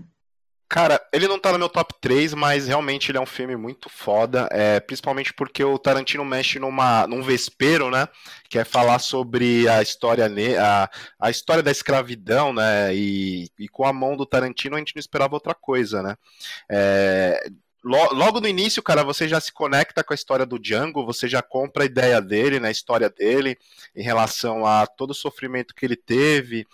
Cara, ele não tá no meu top 3, mas realmente ele é um filme muito foda, é, principalmente porque o Tarantino mexe numa, num vespeiro, né, que é falar sobre a história, a, a história da escravidão, né, e, e com a mão do Tarantino a gente não esperava outra coisa, né. É, lo- logo no início, cara, você já se conecta com a história do Django, você já compra a ideia dele, né, a história dele, em relação a todo o sofrimento que ele teve,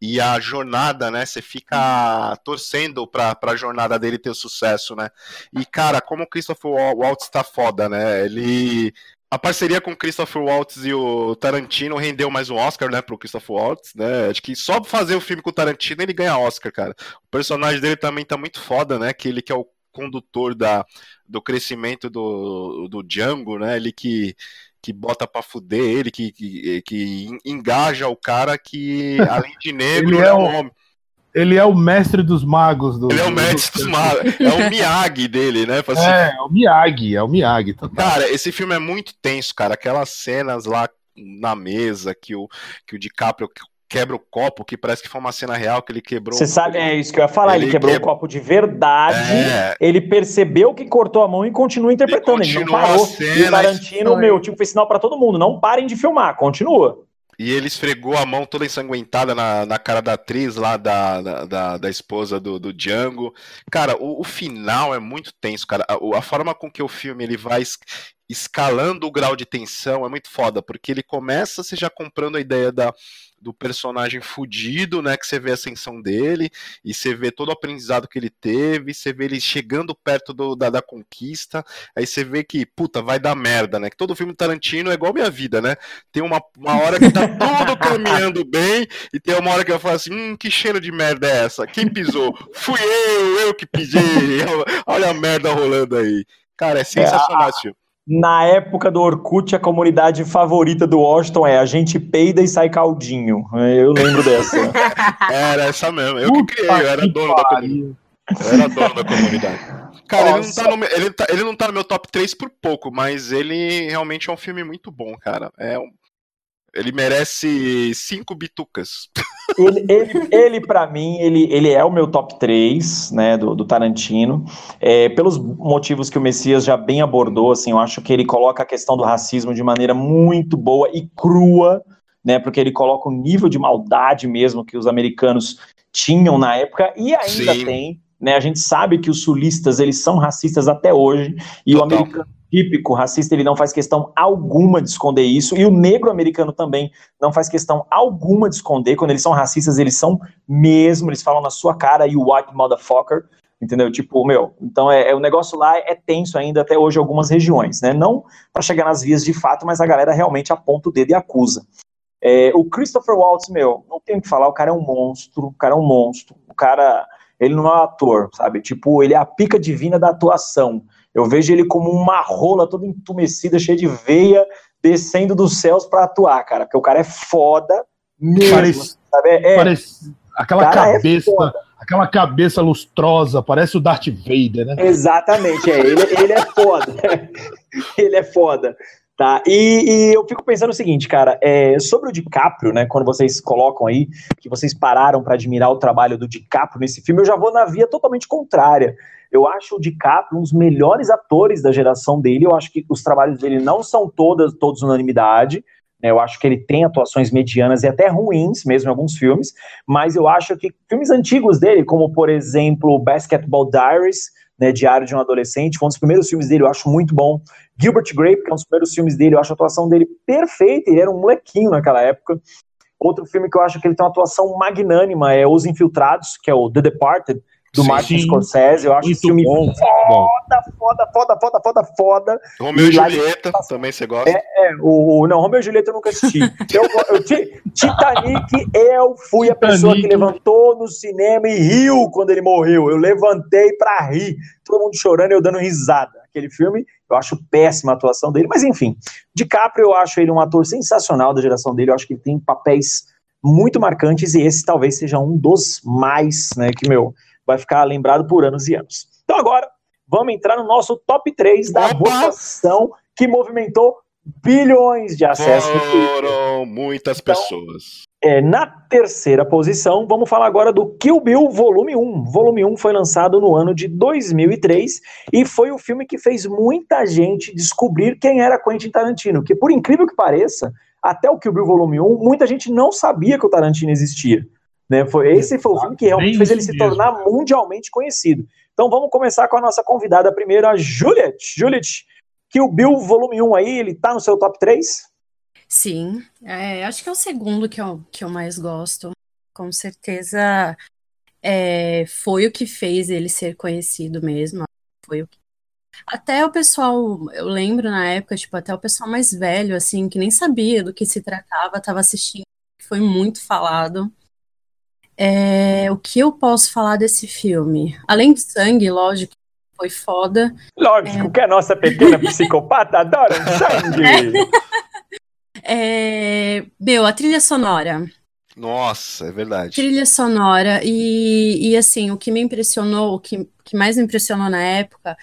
e a jornada, né? Você fica torcendo pra, pra jornada dele ter sucesso, né? E, cara, como o Christopher Wa- Waltz tá foda, né? Ele. A parceria com o Christopher Waltz e o Tarantino rendeu mais um Oscar, né, pro Christopher Waltz, né? Acho que só fazer o filme com o Tarantino ele ganha Oscar, cara. O personagem dele também tá muito foda, né? Que ele que é o condutor da, do crescimento do, do Django, né? Ele que que bota pra fuder ele, que, que, que engaja o cara que, além de negro, Ele é é um o- homem. Ele é o mestre dos magos. Do, Ele é o mestre dos magos. É o Miyagi dele, né? Se- É, é o Miyagi, é o Miyagi. total. Cara, esse filme é muito tenso, cara. Aquelas cenas lá na mesa que o, que o DiCaprio quebra o copo, que parece que foi uma cena real que ele quebrou. Você sabe, é isso que eu ia falar. Ele, Ele quebrou quebra- o copo de verdade. É. Ele percebeu que cortou a mão e continua interpretando. Ele, não continua parou. cena, e o Tarantino, meu, tipo, fez sinal pra todo mundo: não parem de filmar, continua. E ele esfregou a mão toda ensanguentada na, na cara da atriz lá, da, da, da, esposa do, do Django. Cara, o, o final é muito tenso, cara. A, a forma com que o filme ele vai es- escalando o grau de tensão é muito foda, porque ele começa você já comprando a ideia da, do personagem fudido, né? Que você vê a ascensão dele, e você vê todo o aprendizado que ele teve, você vê ele chegando perto do- da, da conquista, aí você vê que, puta, vai dar merda, né? Que todo filme Tarantino é igual minha vida, né? Tem uma, uma hora que tá tudo caminhando bem, e tem uma hora que eu falo assim, hum, que cheiro de merda é essa? Quem pisou? Fui eu, eu que pisei, olha a merda rolando aí. Cara, é sensacional esse filme. Na época do Orkut, a comunidade favorita do Washington é a gente peida e sai caldinho. Eu lembro dessa. Era essa mesmo, eu que criei, eu era dono da comunidade. Eu era dono da comunidade. Cara, ele não, tá no, meu- ele, tá, ele não tá no meu top 3 por pouco, mas ele realmente é um filme muito bom, cara. É um- ele merece cinco bitucas. ele, ele, ele para mim, ele, ele é o meu top 3, né, do, do Tarantino, é, pelos motivos que o Messias já bem abordou, assim, eu acho que ele coloca a questão do racismo de maneira muito boa e crua, né, porque ele coloca o nível de maldade mesmo que os americanos tinham na época e ainda Sim. tem, né, a gente sabe que os sulistas, eles são racistas até hoje, e o americano típico racista, ele não faz questão alguma de esconder isso, e o negro americano também não faz questão alguma de esconder, quando eles são racistas, eles são mesmo, eles falam na sua cara, you white motherfucker, entendeu? Tipo, meu, então é, é- o negócio lá é tenso ainda até hoje em algumas regiões, né? Não para chegar nas vias de fato, mas a galera realmente aponta o dedo e acusa. É, o Christopher Waltz, meu, não tem o que falar, o cara é um monstro, o cara é um monstro, o cara, ele não é um ator, sabe? Tipo, ele é a pica divina da atuação. Eu vejo ele como uma rola toda entumecida, cheia de veia, descendo dos céus pra atuar, cara, porque o cara é foda mesmo, Parece- sabe? É, Parece aquela é cabeça, aquela cabeça lustrosa, parece o Darth Vader, né? Exatamente, é. Ele, ele é foda. ele é foda. Tá? E, e eu fico pensando o seguinte, cara, é, sobre o DiCaprio, né? Quando vocês colocam aí que vocês pararam para admirar o trabalho do DiCaprio nesse filme, eu já vou na via totalmente contrária. Eu acho o DiCaprio um dos melhores atores da geração dele. Eu acho que os trabalhos dele não são todas, todos unanimidade. né? Eu acho que ele tem atuações medianas e até ruins, mesmo em alguns filmes. Mas eu acho que filmes antigos dele, como por exemplo Basketball Diaries, né, Diário de um Adolescente, foi um dos primeiros filmes dele, eu acho muito bom. Gilbert Grape, que é um dos primeiros filmes dele, eu acho a atuação dele perfeita, ele era um molequinho naquela época. Outro filme que eu acho que ele tem uma atuação magnânima é Os Infiltrados, que é o The Departed, do Sim. Martin Scorsese. Eu acho esse filme bom, bom. foda, foda, foda, foda, foda, foda. Romeu e lá- Julieta, também você gosta? É, é, o, o- não, Romeu e Julieta eu nunca assisti. Eu, eu, Ti- Titanic, eu fui a pessoa que Titanic. levantou no cinema e riu quando ele morreu. Eu levantei pra rir, todo mundo chorando e eu dando risada. Aquele filme, eu acho péssima a atuação dele, mas enfim. DiCaprio, eu acho ele um ator sensacional da geração dele, eu acho que ele tem papéis muito marcantes e esse talvez seja um dos mais, né, que, meu, vai ficar lembrado por anos e anos. Então agora, vamos entrar no nosso top 3 da Opa! votação que movimentou bilhões de acessos. Foram muitas Então, pessoas. É, na terceira posição, vamos falar agora do Kill Bill Volume 1. Volume 1 foi lançado no ano de 2003 e foi o filme que fez muita gente descobrir quem era Quentin Tarantino, que por incrível que pareça, até o Kill Bill Volume 1, muita gente não sabia que o Tarantino existia. Né? Foi, esse foi o filme que realmente Bem fez ele se mesmo. tornar mundialmente conhecido. Então vamos começar com a nossa convidada primeiro, a Juliet. Juliet, Kill Bill Volume 1 aí, ele tá no seu top 3? Sim, é, acho que é o segundo que eu, que eu mais gosto. Com certeza é, foi o que fez ele ser conhecido mesmo. Foi o que... Até o pessoal, eu lembro na época, tipo, até o pessoal mais velho, assim, que nem sabia do que se tratava, estava assistindo, foi muito falado. É, o que eu posso falar desse filme? Além de sangue, lógico, foi foda. Lógico que a nossa pequena psicopata adora um sangue. É, meu, a trilha sonora. Nossa, é verdade. Trilha sonora, e, e assim, o que me impressionou, o que, que mais me impressionou na época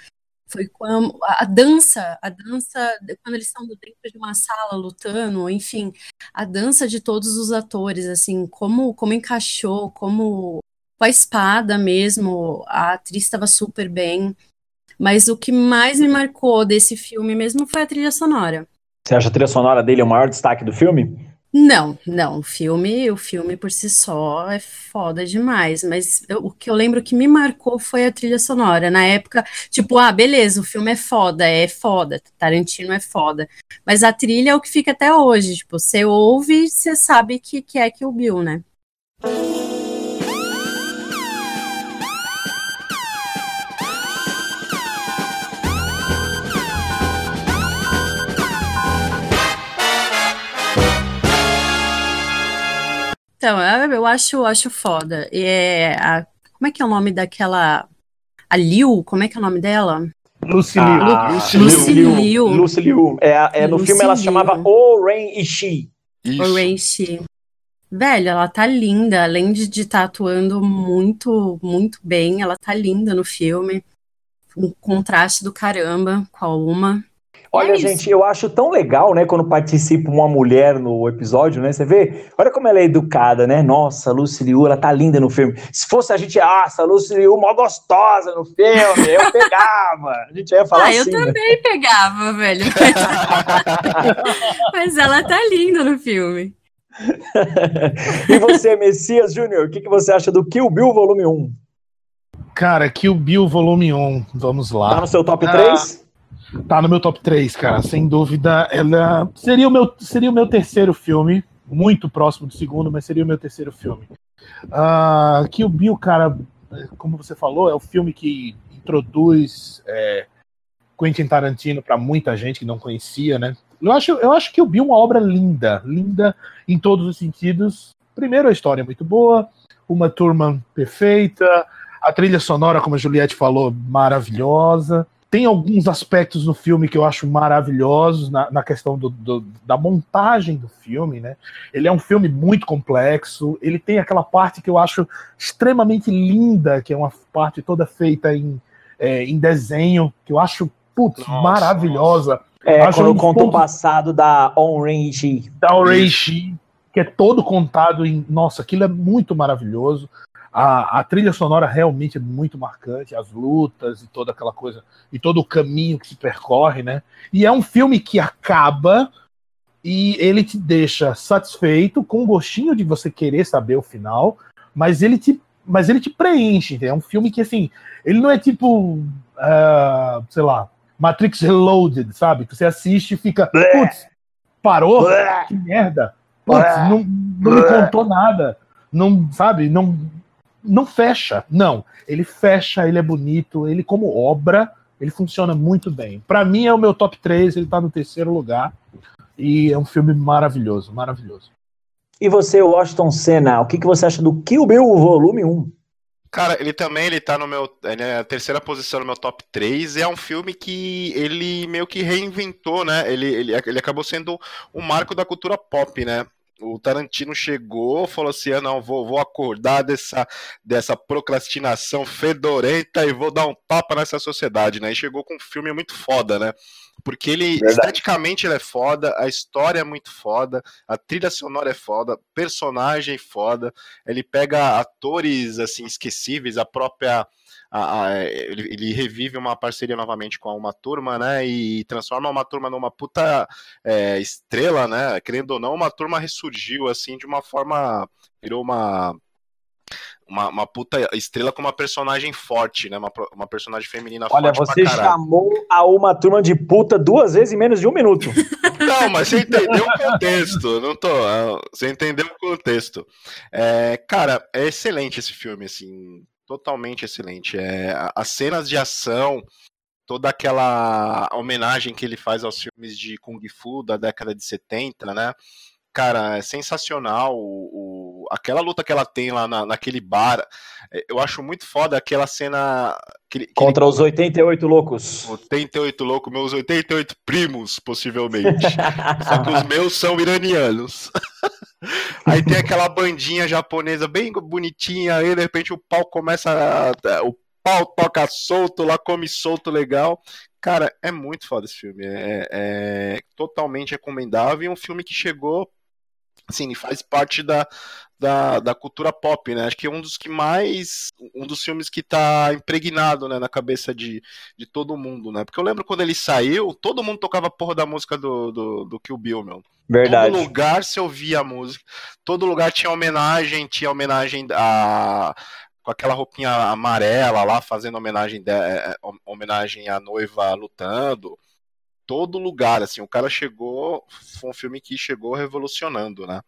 foi quando a dança, a dança, quando eles estão dentro de uma sala lutando, enfim, a dança de todos os atores, assim, como, como encaixou, como com a espada mesmo, a atriz estava super bem. Mas o que mais me marcou desse filme mesmo foi a trilha sonora. Você acha a trilha sonora dele o maior destaque do filme? Não, não, o filme, o filme por si só é foda demais, mas eu- o que eu lembro que me marcou foi a trilha sonora. Na época, tipo, ah, beleza, o filme é foda, é foda, Tarantino é foda, mas a trilha é o que fica até hoje, tipo, você ouve, você sabe que, que é Kill Bill, né? Então, eu eu acho, acho foda. E é a, como é que é o nome daquela. A Liu? Como é que é o nome dela? Lucy Ah, Liu. Lucy Liu. Lucy Liu. É, é, no Lucy filme ela se Liu. chamava O Ren Ishii. Isso. Orange. Velho, ela tá linda. Além de estar atuando muito, muito bem, ela tá linda no filme. Um contraste do caramba com a Uma. Olha, É gente, eu acho tão legal, né, quando participa uma mulher no episódio, né? Você vê? Olha como ela é educada, né? Nossa, a Lucy Liu, ela tá linda no filme. Se fosse a gente, ah, essa Lucy Liu mó gostosa no filme, eu pegava. A gente ia falar ah, eu assim, né? também pegava, velho. Mas ela tá linda no filme. e você, Messias Júnior, o que, que você acha do Kill Bill Volume 1? Cara, Kill Bill Volume 1, vamos Tá lá. no seu top Ah. 3? Tá no meu top 3, cara, sem dúvida. Ela seria o meu, seria o meu terceiro filme, muito próximo do segundo, mas seria o meu terceiro filme. Ah, Kill Bill, cara, como você falou, é o filme que introduz é, Quentin Tarantino para muita gente que não conhecia, né? Eu acho, eu acho que o Bill é uma obra linda, linda em todos os sentidos. Primeiro, a história é muito boa, uma turma perfeita, a trilha sonora, como a Juliette falou, maravilhosa. Tem alguns aspectos no filme que eu acho maravilhosos na, na questão do- do- da montagem do filme, né? Ele é um filme muito complexo. Ele tem aquela parte que eu acho extremamente linda, que é uma parte toda feita em, é, em desenho, que eu acho putz, Nossa, maravilhosa. É, Acho quando um conta o passado da Ishii. da Oreishi, que é todo contado em. Nossa, aquilo é muito maravilhoso. A, a trilha sonora realmente é muito marcante, as lutas e toda aquela coisa, e todo o caminho que se percorre, né? E é um filme que acaba e ele te deixa satisfeito, com um gostinho de você querer saber o final, mas ele te, mas ele te preenche. entendeu? É um filme que, assim, ele não é tipo, ah, sei lá, Matrix Reloaded, sabe? Que você assiste e fica, putz, parou? Blé. que merda. Putz, não, não me contou nada. Não, sabe, não, não fecha. Não, ele fecha, ele é bonito, ele como obra, ele funciona muito bem. Pra mim é o meu top 3, ele tá no terceiro lugar. E é um filme maravilhoso, maravilhoso. E você, Washington Senna, o que, que você acha do Kill Bill Volume 1? Cara, ele também ele tá no meu. Ele é a terceira posição no meu top 3. E é um filme que ele meio que reinventou, né? Ele, ele, ele acabou sendo um marco da cultura pop, né? O Tarantino chegou, falou assim: ah, não, vou, vou acordar dessa, dessa procrastinação fedorenta e vou dar um tapa nessa sociedade, né? E chegou com um filme muito foda, né? porque ele Verdade. esteticamente ele é foda, a história é muito foda, a trilha sonora é foda, personagem foda, ele pega atores assim esquecíveis, a própria a- a- ele, ele revive uma parceria novamente com a uma turma, né? E transforma uma turma numa puta é, estrela, né? Querendo ou não, uma turma ressurgiu assim de uma forma. Virou uma. Uma, uma puta estrela com uma personagem forte, né? Uma, uma personagem feminina Olha, forte você pra caralho. chamou a uma turma de puta duas vezes em menos de um minuto. Não, mas você entendeu o contexto. Não tô. ah, Você entendeu o contexto. É, cara, é excelente esse filme, assim. Totalmente excelente. É, as cenas de ação, toda aquela homenagem que ele faz aos filmes de Kung Fu da década de 70, né? Cara, é sensacional. O, o- aquela luta que ela tem lá na, naquele bar. é, Eu acho muito foda aquela cena. Que ele, que ele Contra os 88 loucos. 88 louco, meus 88 primos, possivelmente. Só que os meus são iranianos. Aí tem aquela bandinha japonesa bem bonitinha, aí de repente o pau começa. a- O pau toca solto, lá come solto legal. Cara, é muito foda esse filme. É, é totalmente recomendável e um filme que chegou. Assim, faz parte da, da, da cultura pop, né? Acho que é um dos que mais. Um dos filmes que tá impregnado né, na cabeça de, de todo mundo, né? Porque eu lembro quando ele saiu, todo mundo tocava a porra da música do, do, do Kill Bill, meu. Verdade. Todo lugar se ouvia a música. Todo lugar tinha homenagem, tinha homenagem a. Com aquela roupinha amarela lá, fazendo homenagem, de, é, homenagem à noiva lutando. Todo lugar, assim, o cara chegou. Foi um filme que chegou revolucionando, né?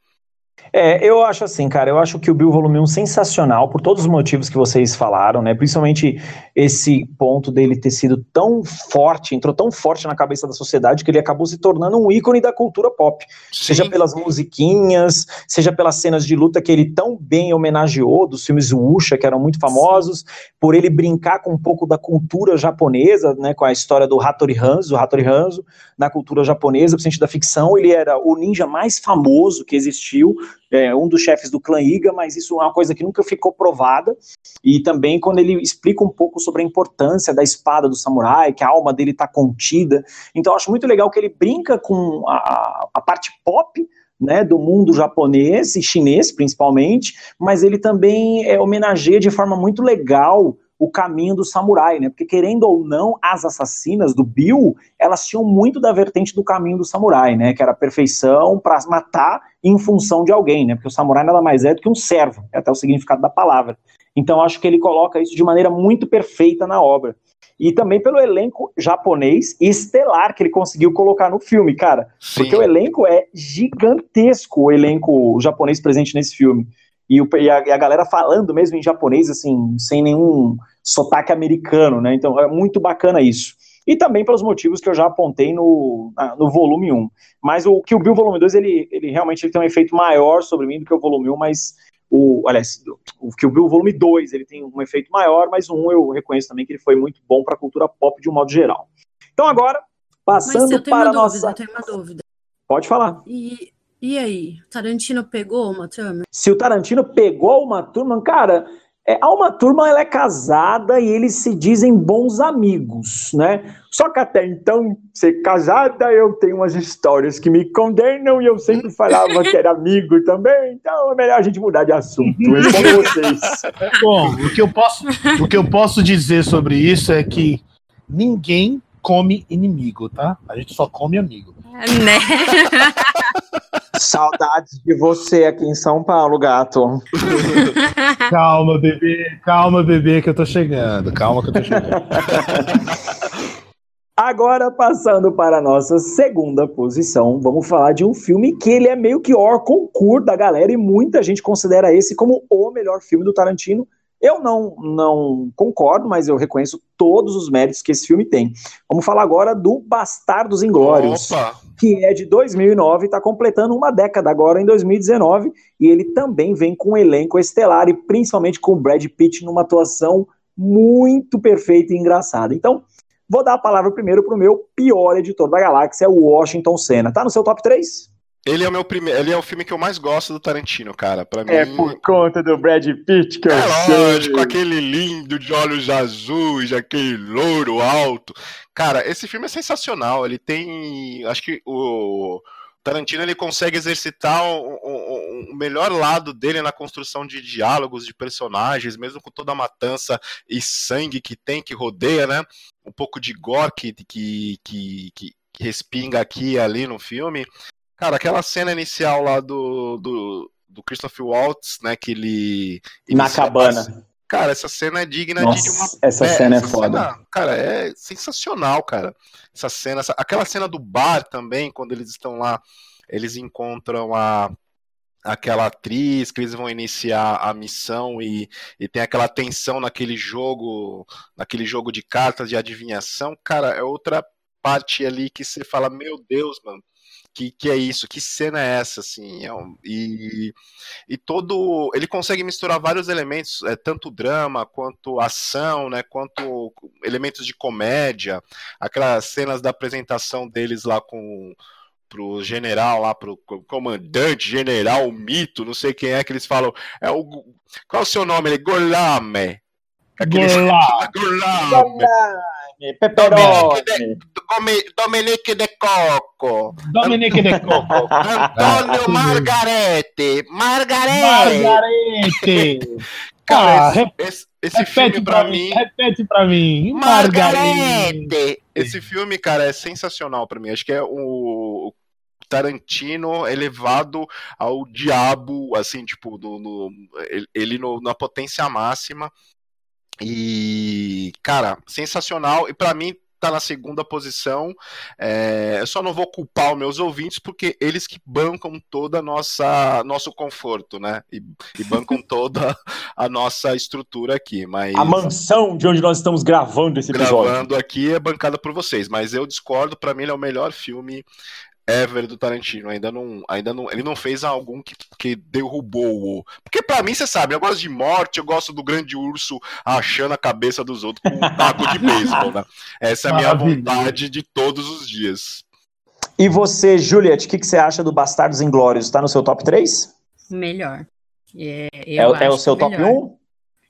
É, eu acho assim, cara, eu acho que o Bill Volume 1 sensacional, por todos os motivos que vocês falaram, né? Principalmente esse ponto dele ter sido tão forte, entrou tão forte na cabeça da sociedade que ele acabou se tornando um ícone da cultura pop. Seja pelas musiquinhas, seja pelas cenas de luta que ele tão bem homenageou dos filmes Wuxia, que eram muito famosos, por ele brincar com um pouco da cultura japonesa, né? Com a história do Hattori Hanzo, o Hattori Hanzo, na cultura japonesa, principalmente da ficção, ele era o ninja mais famoso que existiu, é, um dos chefes do clã Iga, mas isso é uma coisa que nunca ficou provada. E também quando ele explica um pouco sobre a importância da espada do samurai, que a alma dele está contida. Então eu acho muito legal que ele brinca com a, a parte pop. Né, do mundo japonês e chinês principalmente, mas ele também é, homenageia de forma muito legal o caminho do samurai, né? Porque querendo ou não, as assassinas do Bill, elas tinham muito da vertente do caminho do samurai, né? Que era a perfeição para matar em função de alguém, né? Porque o samurai nada mais é do que um servo, é até o significado da palavra. Então acho que ele coloca isso de maneira muito perfeita na obra. E também pelo elenco japonês e estelar que ele conseguiu colocar no filme, cara. Sim. Porque o elenco é gigantesco, o elenco japonês presente nesse filme. E, o, e, a, e a galera falando mesmo em japonês, assim, sem nenhum sotaque americano, né? Então é muito bacana isso. E também pelos motivos que eu já apontei no, no volume 1. Mas o que o Bill volume 2, ele, ele realmente ele tem um efeito maior sobre mim do que o volume 1, mas o, aliás, o que o Bill volume 2, ele tem um efeito maior, mas o 1 eu reconheço também que ele foi muito bom para a cultura pop de um modo geral. Então agora, Mas passando eu tenho para uma a dúvida, nossa... eu tenho uma dúvida. Pode falar. E, e aí, Tarantino pegou uma trama? se o Tarantino pegou uma turma, cara, é, a uma turma ela é casada e eles se dizem bons amigos, né? Só que até então, ser casada, eu tenho umas histórias que me condenam e eu sempre falava que era amigo também, então é melhor a gente mudar de assunto. Respondo vocês. Bom, o que, eu posso, o que eu posso dizer sobre isso é que ninguém come inimigo, tá? A gente só come amigo. Né? Saudades de você aqui em São Paulo, gato. Calma, bebê, calma, bebê, que eu tô chegando. Calma que eu tô chegando. Agora, passando para a nossa segunda posição, vamos falar de um filme que ele é meio que or concurso da galera e muita gente considera esse como o melhor filme do Tarantino. Eu não, não concordo, mas eu reconheço todos os méritos que esse filme tem. Vamos falar agora do Bastardos Inglórios, Opa! que é de 2009 e está completando uma década agora em 2019, e ele também vem com um elenco estelar e principalmente com o Brad Pitt numa atuação muito perfeita e engraçada. Então, Vou dar a palavra primeiro pro meu pior editor da galáxia, o Washington Senna. Tá no seu top 3? Ele é o meu primeiro. Ele é o filme que eu mais gosto do Tarantino, cara. Pra mim. É por conta do Brad Pitt que eu É sei. lógico, aquele lindo de olhos azuis, aquele louro alto. Cara, esse filme é sensacional. Ele tem. Acho que o Tarantino ele consegue exercitar o, o- o melhor lado dele na construção de diálogos, de personagens, mesmo com toda a matança e sangue que tem, que rodeia, né? Um pouco de gore que, que, que que respinga aqui e ali no filme. Cara, aquela cena inicial lá do, do, do Christopher Waltz, né? Que ele. Na inicia- cabana. Cara, essa cena é digna Nossa, de uma. essa cena é foda. cena, cara, é sensacional, cara. Essa cena, essa- aquela cena do bar também, quando eles estão lá, eles encontram a aquela atriz que eles vão iniciar a missão e, e tem aquela tensão naquele jogo, naquele jogo de cartas de adivinhação, cara, é outra parte ali que você fala, meu Deus, mano, que, que é isso? Que cena é essa, assim? É um- e, e todo. Ele consegue misturar vários elementos, é, tanto drama quanto ação, né? Quanto elementos de comédia. Aquelas cenas da apresentação deles lá com pro general lá, pro co- comandante general, o mito, não sei quem é que eles falam. É o. Qual é o seu nome? Ele Golame. Aquele- Golá. Golame. Pepperoni. Come- Dominique de Coco. Dominique de Coco. Antônio Margarete. Margarete. Margarete. Cara, Ah, esse, esse, filme pra pra mim. Repete pra mim. Margarete. Margarete. Esse filme, cara, é sensacional pra mim. Acho que é o Tarantino elevado ao diabo, assim, tipo, no, no- ele- ele no- na potência máxima. E, cara, sensacional. E pra mim tá na segunda posição. É, eu só não vou culpar os meus ouvintes porque eles que bancam toda a nossa nosso conforto, né? E, e bancam toda a nossa estrutura aqui. Mas A mansão de onde nós estamos gravando esse episódio. gravando aqui é bancada por vocês, mas eu discordo, pra mim ele é o melhor filme ever do Tarantino. Ainda não, ainda não, ele não fez algum que, que derrubou o. Porque pra mim, você sabe, eu gosto de morte, eu gosto do grande urso achando a cabeça dos outros com um taco de beisebol, né? Essa é a minha vontade de todos os dias. E você, Juliette, o que, que você acha do Bastardos Inglórios? Tá no seu top 3? Melhor. É, É, é o acho seu top melhor. 1?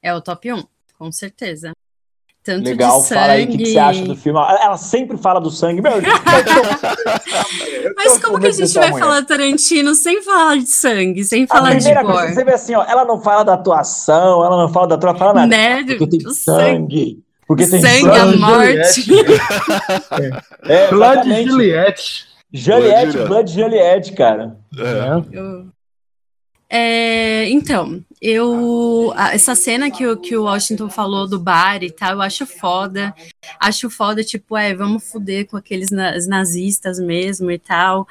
É o top 1, com certeza. Tanto Legal, de sangue... fala aí o que, que você acha do filme. Ela sempre fala do sangue. Meu, eu tô- Mas como com que a gente vai mulher. falar Tarantino sem falar de sangue, sem A falar de primeira coisa, você vê assim, ó, ela não fala da atuação, ela não fala da atuação, fala nada. Né? Porque tem Do sangue. Porque tem sangue, sangue. a morte. É, Blood exatamente. Juliette. Juliette, Blood Blood Juliette, cara. É. Eu- É, então, eu essa cena que, o- que o Washington falou do bar e tal, eu acho foda. Acho foda, tipo, é, vamos fuder com aqueles na- nazistas mesmo e tal.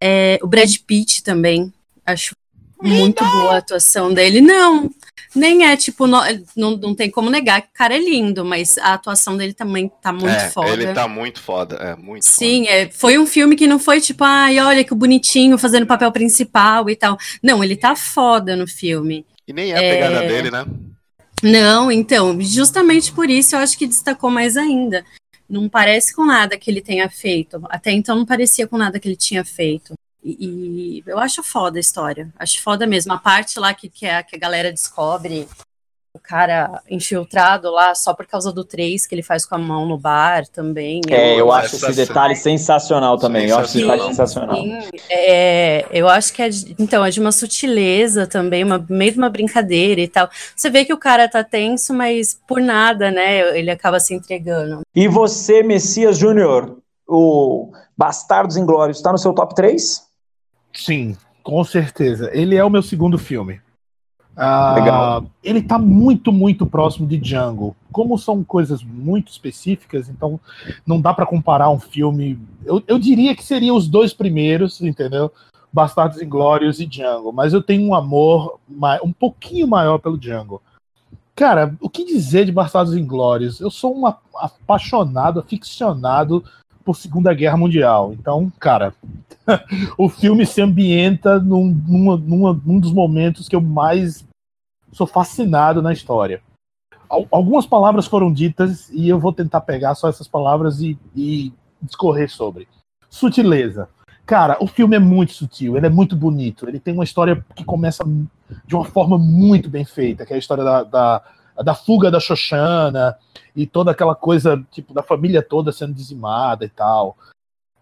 É, o Brad Pitt também, acho muito boa a atuação dele. Não, nem é, tipo, no- não, não tem como negar que o cara é lindo, mas a atuação dele também tá muito É, foda. ele tá muito foda, é muito Sim, é, foi um filme que não foi tipo, ai, olha que bonitinho fazendo papel principal e tal. Não, ele tá foda no filme. foda. E nem é a pegada dele, né? Não, então, justamente por isso eu acho que destacou mais ainda. Não parece com nada que ele tenha feito. Até então não parecia com nada que ele tinha feito. E, e eu acho foda a história. Acho foda mesmo. A parte lá que, que, a, que a galera descobre o cara infiltrado lá só por causa do 3 que ele faz com a mão no bar também. É, eu acho essa esse detalhe sensacional também. Eu acho esse detalhe sensacional. Sim, é, eu acho que é de, então, é de uma sutileza também, uma, meio de uma brincadeira e tal. Você vê que o cara tá tenso, mas por nada, né? Ele acaba se entregando. E você, Messias Júnior, o Bastardos Inglórios, tá no seu top 3? Sim, com certeza. Ele é o meu segundo filme. Ah, Legal. Ele tá muito, muito próximo de Django. Como são coisas muito específicas, então não dá pra comparar um filme. Eu, eu diria que seriam os dois primeiros, entendeu? Bastardos Inglórios e Django. Mas eu tenho um amor um pouquinho maior pelo Django. Cara, o que dizer de Bastardos Inglórios? Eu sou um apaixonado, aficionado por Segunda Guerra Mundial. Então, cara, o filme se ambienta num, numa- numa- num dos momentos que eu mais sou fascinado na história. Al- Algumas palavras foram ditas e eu vou tentar pegar só essas palavras e, e discorrer sobre. Sutileza. Cara, o filme é muito sutil, ele é muito bonito. Ele tem uma história que começa de uma forma muito bem feita, que é a história da, da, da fuga da Xoxana e toda aquela coisa, tipo, da família toda sendo dizimada e tal.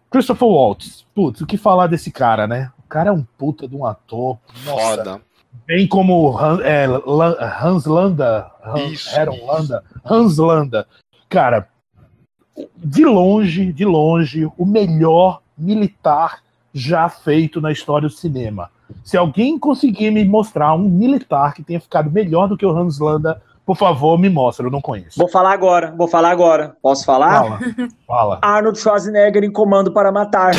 Christopher Waltz, putz, o que falar desse cara, né? O cara é um puta de um ator. Nossa, Foda. Bem como Han- é, Hans Landa, Han- Isso, Aaron isso. Landa, Hans Landa. Cara, de longe, de longe, o melhor militar já feito na história do cinema. Se alguém conseguir me mostrar um militar que tenha ficado melhor do que o Hans Landa, por favor, me mostre, eu não conheço. Vou falar agora, vou falar agora. Posso falar? Fala, fala. Arnold Schwarzenegger em Comando para Matar.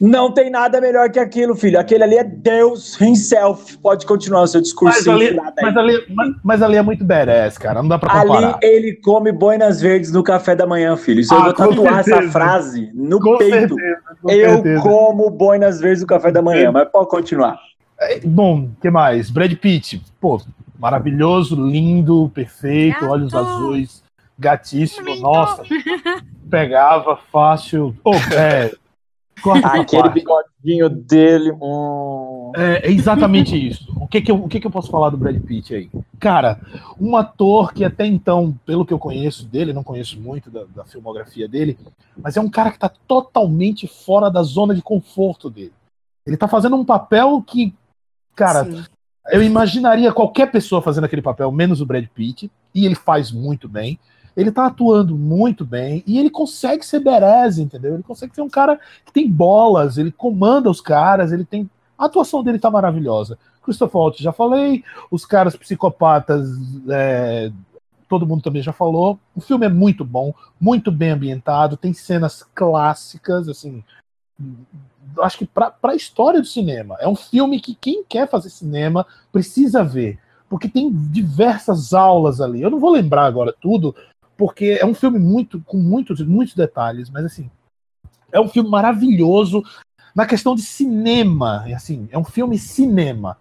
Não tem nada melhor que aquilo, filho. Aquele ali é Deus himself. Pode continuar o seu Mas discursinho ali, mas, ali, mas, mas ali é muito badass, cara. Não dá pra Ali comparar. ele come boinas verdes no café da manhã, filho. Isso eu Ah, vou com tatuar essa certeza. frase no Com peito. certeza, com eu certeza. como boinas verdes no café da manhã, mas pode continuar. É, Bom, o que mais? Brad Pitt, pô, maravilhoso, lindo, perfeito, Gato. olhos azuis, gatíssimo, nossa, pegava fácil. Pô, é, Aquele bigodinho dele. hum. É, é exatamente isso. O que que, eu, o que que eu posso falar do Brad Pitt aí? Cara, um ator que até então, pelo que eu conheço dele, não conheço muito da, da filmografia dele, mas é um cara que tá totalmente fora da zona de conforto dele. Ele tá fazendo um papel que, cara, Sim. Eu imaginaria qualquer pessoa fazendo aquele papel, menos o Brad Pitt, e ele faz muito bem. Ele tá atuando muito bem e ele consegue ser badass, entendeu? Ele consegue ser um cara que tem bolas, ele comanda os caras, ele tem. A atuação dele tá maravilhosa. Christopher Waltz, já falei, os caras psicopatas, é, todo mundo também já falou. O filme é muito bom, muito bem ambientado, tem cenas clássicas, assim. Acho que para a história do cinema. É um filme que quem quer fazer cinema precisa ver. Porque tem diversas aulas ali. Eu não vou lembrar agora tudo, porque é um filme muito com muitos, muitos detalhes, mas assim, é um filme maravilhoso na questão de cinema. é Assim, é um filme cinema.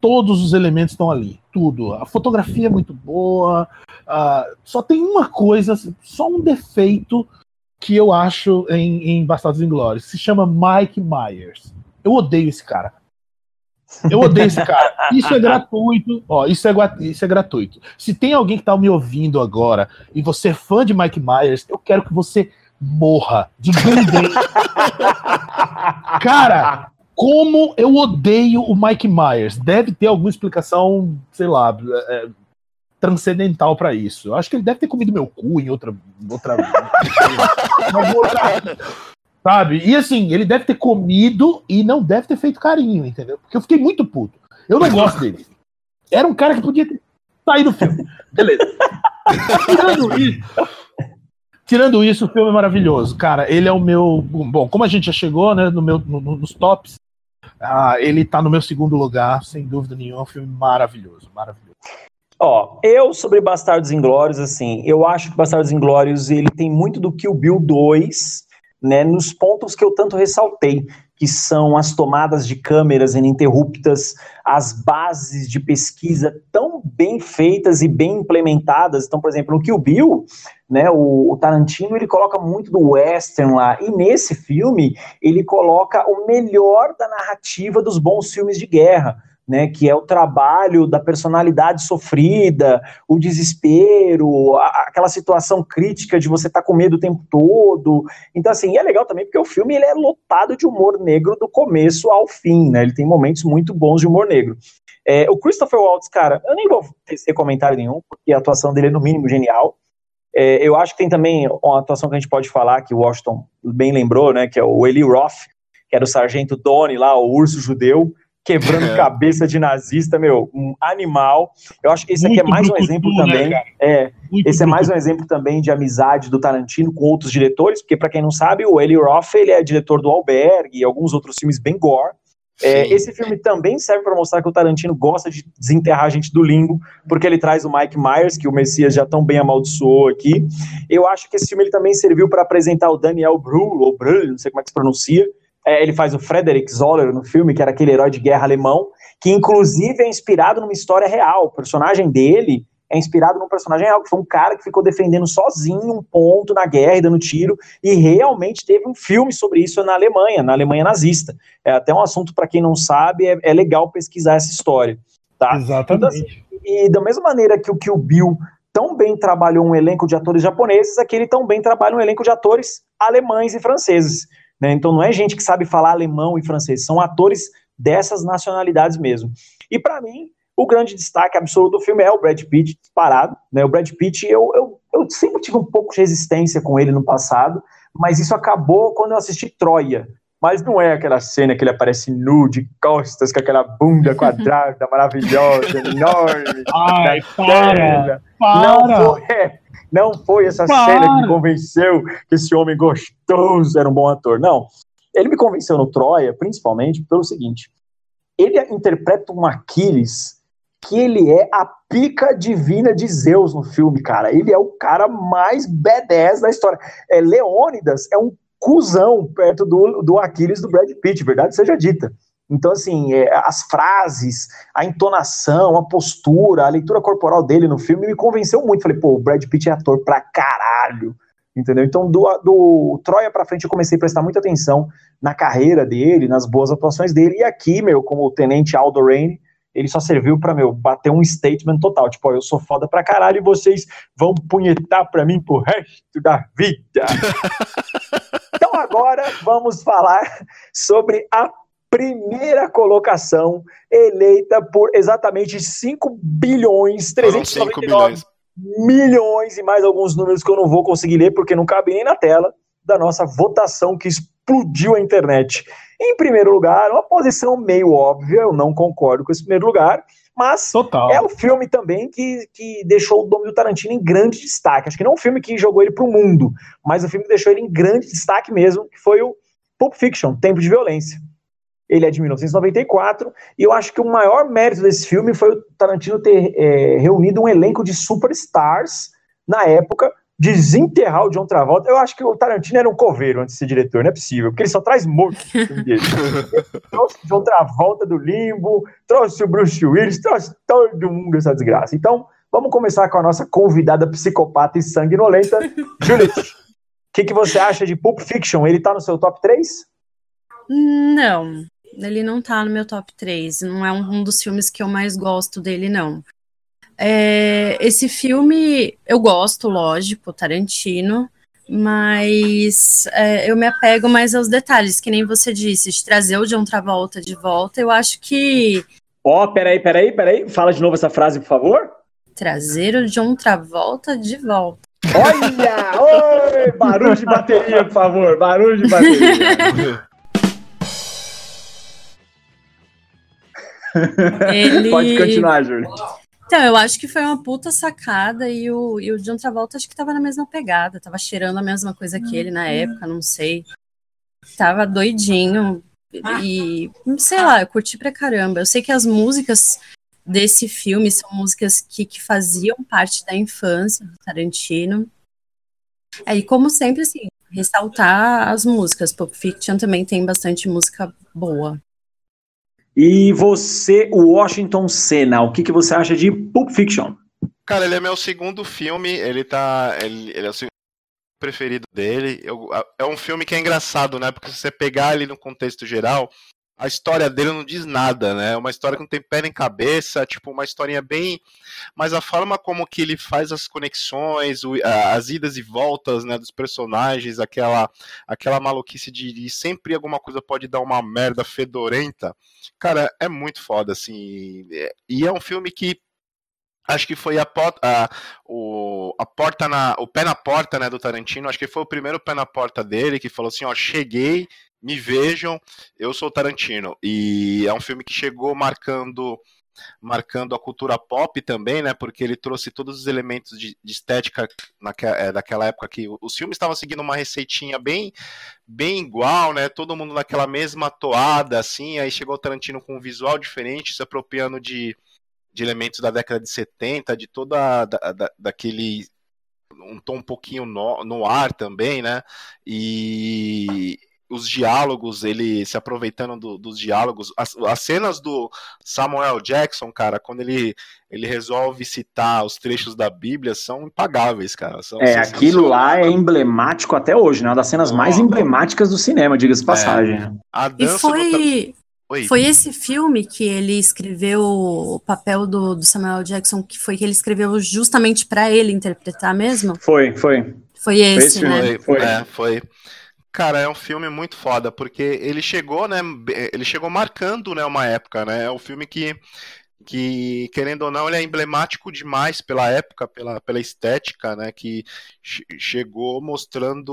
Todos os elementos estão ali, tudo. A fotografia é muito boa. ah, só tem uma coisa, só um defeito que eu acho em, em Bastardos Inglórios. Se chama Mike Myers. Eu odeio esse cara. Eu odeio esse cara. Isso é gratuito. Ó, isso é, isso é gratuito. Se tem alguém que tá me ouvindo agora e você é fã de Mike Myers, eu quero que você morra de gangrena. Cara, como eu odeio o Mike Myers. Deve ter alguma explicação, sei lá, é, transcendental pra isso. Eu acho que ele deve ter comido meu cu em outra. outra, outra- sabe? E assim, ele deve ter comido e não deve ter feito carinho, entendeu? Porque eu fiquei muito puto. Eu não gosto dele. Era um cara que podia ter saído do filme. Beleza. Tirando isso. Tirando isso, o filme é maravilhoso. Cara, ele é o meu. Bom, como a gente já chegou, né, no meu, no- nos tops, ah, ele tá no meu segundo lugar, sem dúvida nenhuma. É um filme maravilhoso, maravilhoso. Ó, eu sobre Bastardos Inglórios, assim, eu acho que Bastardos Inglórios ele tem muito do Kill Bill 2, né, nos pontos que eu tanto ressaltei, que são as tomadas de câmeras ininterruptas, as bases de pesquisa tão bem feitas e bem implementadas. Então, por exemplo, no Kill Bill, né, o, o Tarantino ele coloca muito do western lá, e nesse filme ele coloca o melhor da narrativa dos bons filmes de guerra né, que é o trabalho da personalidade sofrida, o desespero, a- aquela situação crítica de você estar com medo o tempo todo. Então, assim, é legal também porque o filme ele é lotado de humor negro do começo ao fim, né? Ele tem momentos muito bons de humor negro. É, o Christopher Waltz, cara, eu nem vou tecer comentário nenhum, porque a atuação dele é no mínimo genial. É, eu acho que tem também uma atuação que a gente pode falar, que o Washington bem lembrou, né, que é o Eli Roth, que era o sargento Donnie lá, o urso judeu, quebrando É. cabeça de nazista, meu, um animal. Eu acho que esse aqui é mais um exemplo né, também. é, Muito esse é mais um exemplo também de amizade do Tarantino com outros diretores, porque para quem não sabe, o Eli Roth ele é diretor do Albergue e alguns outros filmes bem gore. É, esse filme também serve para mostrar que o Tarantino gosta de desenterrar a gente do limbo, porque ele traz o Mike Myers, que o Messias já tão bem amaldiçoou aqui. Eu acho que esse filme ele também serviu para apresentar o Daniel Brühl, ou Brühl, não sei como é que se pronuncia. É, ele faz o Frederick Zoller no filme, que era aquele herói de guerra alemão, que inclusive é inspirado numa história real. O personagem dele é inspirado num personagem real, que foi um cara que ficou defendendo sozinho um ponto na guerra e dando tiro, e realmente teve um filme sobre isso na Alemanha, na Alemanha nazista. É até um assunto, para quem não sabe, é, é, legal pesquisar essa história. Tá? Exatamente. Então, assim, e da mesma maneira que o Kill Bill tão bem trabalhou um elenco de atores japoneses, aqui ele tão bem trabalha um elenco de atores alemães e franceses. Né? Então não é gente que sabe falar alemão e francês, são atores dessas nacionalidades mesmo. E para mim, o grande destaque absoluto do filme é o Brad Pitt, parado. Né? O Brad Pitt, eu, eu, eu sempre tive um pouco de resistência com ele no passado, mas isso acabou quando eu assisti Troia. Mas não é aquela cena que ele aparece nu, de costas, com aquela bunda quadrada, maravilhosa, enorme. Ai, para, para. Não foi, é, não foi essa para. cena que me convenceu que esse homem gostoso era um bom ator. Não. Ele me convenceu no Troia, principalmente, pelo seguinte. Ele interpreta um Aquiles que ele é a pica divina de Zeus no filme, cara. Ele é o cara mais badass da história. É, Leônidas é um cuzão perto do, do Aquiles do Brad Pitt, verdade seja dita. Então, assim, é, as frases, a entonação, a postura, a leitura corporal dele no filme me convenceu muito. Falei, pô, o Brad Pitt é ator pra caralho. Entendeu? Então, do, do Troia pra frente, eu comecei a prestar muita atenção na carreira dele, nas boas atuações dele. E aqui, meu, como o tenente Aldo Raine, ele só serviu para meu, bater um statement total. Tipo, ó, eu sou foda pra caralho e vocês vão punhetar pra mim pro resto da vida. então agora vamos falar sobre a primeira colocação eleita por exatamente 5 bilhões 399 bilhões. milhões e mais alguns números que eu não vou conseguir ler porque não cabe nem na tela da nossa votação que explodiu a internet. Em primeiro lugar, uma posição meio óbvia, eu não concordo com esse primeiro lugar, mas Total. é o filme também que, que deixou o nome do Tarantino em grande destaque. Acho que não é um filme que jogou ele para o mundo, mas o filme que deixou ele em grande destaque mesmo, que foi o Pulp Fiction, Tempo de Violência. Ele é de 1994, e eu acho que o maior mérito desse filme foi o Tarantino ter é, reunido um elenco de superstars na época, desenterrar o John Travolta. Eu acho que o Tarantino era um coveiro antes de ser diretor, não é possível, porque ele só traz morto dele. trouxe o John Travolta do limbo, trouxe o Bruce Willis, trouxe todo mundo essa desgraça. Então, vamos começar com a nossa convidada psicopata e sanguinolenta, Juliette. O que, que você acha de Pulp Fiction? Ele tá no seu top 3? Não, ele não tá no meu top 3. Não é um dos filmes que eu mais gosto dele, não. É, esse filme eu gosto, lógico, Tarantino, mas é, eu me apego mais aos detalhes, que nem você disse, de trazer o John Travolta de volta. Eu acho que. Ó, oh, peraí, peraí, peraí. Fala de novo essa frase, por favor. Trazer o John Travolta de volta. Olha! Oi! Barulho de bateria, por favor. Barulho de bateria. Ele... Pode continuar, Júlio. Então, eu acho que foi uma puta sacada e o, e o John Travolta acho que tava na mesma pegada, tava cheirando a mesma coisa que ele na época, não sei. Tava doidinho e, sei lá, eu curti pra caramba. Eu sei que as músicas desse filme são músicas que, que faziam parte da infância do Tarantino. É, e como sempre, assim, ressaltar as músicas. Pulp Fiction também tem bastante música boa. E você, o Washington Senna, o que, que você acha de Pulp Fiction? Cara, ele é meu segundo filme, ele tá. Ele, ele é o segundo preferido dele. Eu, é um filme que é engraçado, né? Porque se você pegar ele no contexto geral, a história dele não diz nada, né? É uma história que não tem pé nem cabeça, tipo, uma historinha bem. Mas a forma como que ele faz as conexões, as idas e voltas, né, dos personagens, aquela, aquela maluquice de, de sempre alguma coisa pode dar uma merda fedorenta Cara, é muito foda, assim. É, e é um filme que acho que foi a, a, o, a porta na, o pé na porta, né, do Tarantino. Acho que foi o primeiro pé na porta dele que falou assim, ó, cheguei, me vejam, eu sou Tarantino. E é um filme que chegou marcando marcando a cultura pop também, né? Porque ele trouxe todos os elementos de, de estética naquela, é, daquela época que os filmes estavam seguindo uma receitinha bem, bem igual, né? Todo mundo naquela mesma toada, assim. Aí chegou o Tarantino com um visual diferente, se apropriando de, de elementos da década de 70, de toda da, da, daquele um tom um pouquinho no, no ar também, né? E os diálogos, ele se aproveitando do- dos diálogos, as, as cenas do Samuel Jackson, cara, quando ele, ele resolve citar os trechos da Bíblia, são impagáveis, cara. São É, aquilo lá é emblemático até hoje, né? Uma das cenas mais emblemáticas do cinema, diga-se de passagem. né? A E dança do foi, Oi. foi esse filme que ele escreveu o papel do, do Samuel Jackson, que foi que ele escreveu justamente pra ele interpretar mesmo? Foi, foi. Foi esse, filme, né? Foi, Foi. É, foi. Cara, é um filme muito foda, porque ele chegou, né? Ele chegou marcando, né, uma época, né? É um filme que, que querendo ou não, ele é emblemático demais pela época, pela, pela estética, né? Que che- chegou mostrando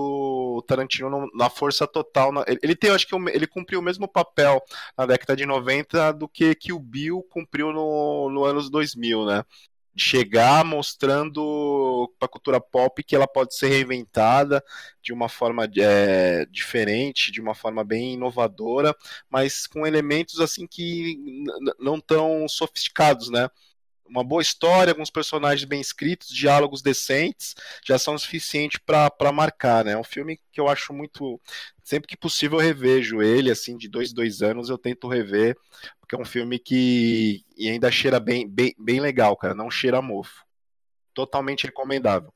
o Tarantino no- na força total. na- ele- tem, acho que ele cumpriu o mesmo papel na década de 90 do que que o Bill cumpriu no, no anos 2000, né? Chegar mostrando para a cultura pop que ela pode ser reinventada de uma forma é, diferente, de uma forma bem inovadora, mas com elementos assim que não tão sofisticados, né? Uma boa história, alguns personagens bem escritos, diálogos decentes, já são o suficiente para marcar, né? É um filme que eu acho muito. Sempre que possível eu revejo ele, assim, de dois, dois anos eu tento rever, porque é um filme que e ainda cheira bem, bem, bem legal, cara. Não cheira a mofo. Totalmente recomendável.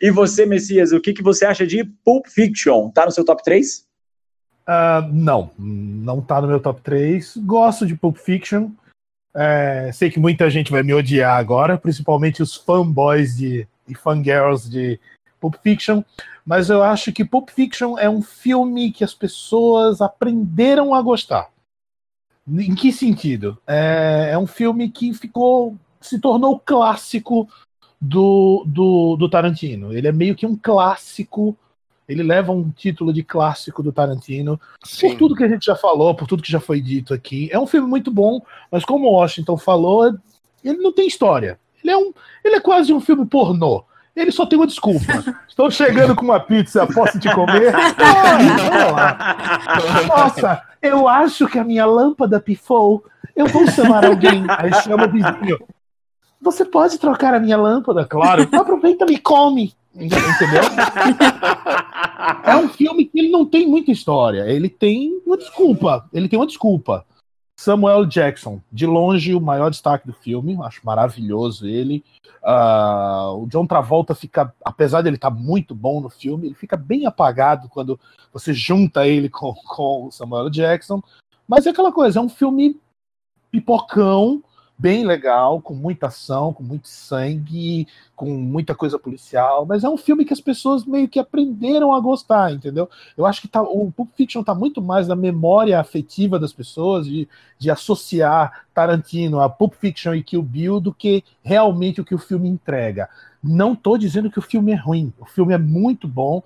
E você, Messias, o que, que você acha de Pulp Fiction? Tá no seu top 3? Ah, não, não tá no meu top 3. Gosto de Pulp Fiction. É, sei que muita gente vai me odiar agora, principalmente os fanboys de, e fangirls de Pulp Fiction, mas eu acho que Pulp Fiction é um filme que as pessoas aprenderam a gostar. Em que sentido? É, é um filme que ficou, se tornou clássico do, do, do Tarantino. Ele é meio que um clássico ele leva um título de clássico do Tarantino. Por tudo que a gente já falou, por tudo que já foi dito aqui. É um filme muito bom, mas como o Washington falou, ele não tem história. Ele é, um, ele é quase um filme pornô. Ele só tem uma desculpa. Estou chegando com uma pizza, posso te comer? Lá. Nossa, eu acho que a minha lâmpada pifou. Eu vou chamar alguém. Aí chama o vizinho. Você pode trocar a minha lâmpada? Claro. Aproveita e me come. Entendeu? É um filme que ele não tem muita história. Ele tem uma desculpa. Ele tem uma desculpa. Samuel Jackson, de longe o maior destaque do filme, acho maravilhoso ele. Ah, o John Travolta fica, apesar de ele estar muito bom no filme, ele fica bem apagado quando você junta ele com, com o Samuel Jackson. Mas é aquela coisa, é um filme pipocão, bem legal, com muita ação, com muito sangue, com muita coisa policial, mas é um filme que as pessoas meio que aprenderam a gostar, entendeu? Eu acho que tá, o Pulp Fiction tá muito mais na memória afetiva das pessoas, de, de associar Tarantino a Pulp Fiction e Kill Bill, do que realmente o que o filme entrega. Não tô dizendo que o filme é ruim, o filme é muito bom,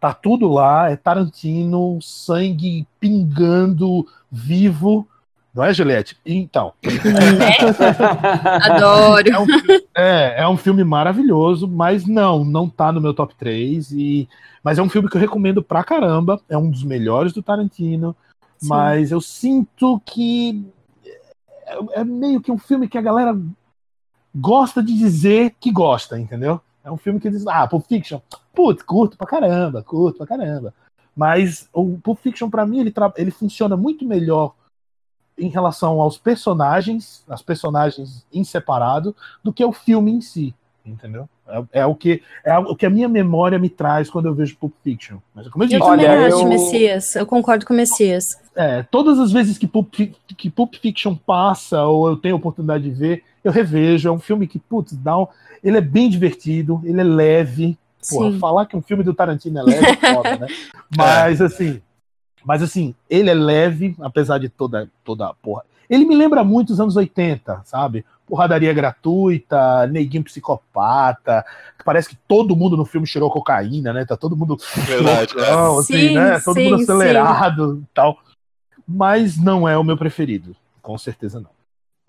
tá tudo lá, é Tarantino, sangue pingando, vivo, não é, Juliette? Então. Adoro. É um, é, é um filme maravilhoso, mas não, não tá no meu top 3. E, mas é um filme que eu recomendo pra caramba. É um dos melhores do Tarantino. Sim. Mas eu sinto que é, é meio que um filme que a galera gosta de dizer que gosta, entendeu? É um filme que diz, ah, Pulp Fiction, putz, curto pra caramba, curto pra caramba. Mas o Pulp Fiction, pra mim, ele, ele funciona muito melhor em relação aos personagens, as personagens em separado, do que o filme em si, entendeu? É, é o que é o que a minha memória me traz quando eu vejo Pulp Fiction. Mas como eu Eu disse, também Olha, acho, eu- Messias. Eu concordo com o Messias. é, todas as vezes que Pulp, que Pulp Fiction passa ou eu tenho a oportunidade de ver, eu revejo. É um filme que, putz, dá um, ele é bem divertido, ele é leve. Porra, falar que um filme do Tarantino é leve é foda, né? Mas assim, mas assim, ele é leve, apesar de toda toda a porra. Ele me lembra muito os anos 80, sabe? Porradaria gratuita, neguinho psicopata. Parece que todo mundo no filme cheirou cocaína, né? Tá todo mundo Verdade, é. loucão, assim, Sim, né? Todo mundo sim, acelerado e tal. Mas não é o meu preferido. Com certeza não.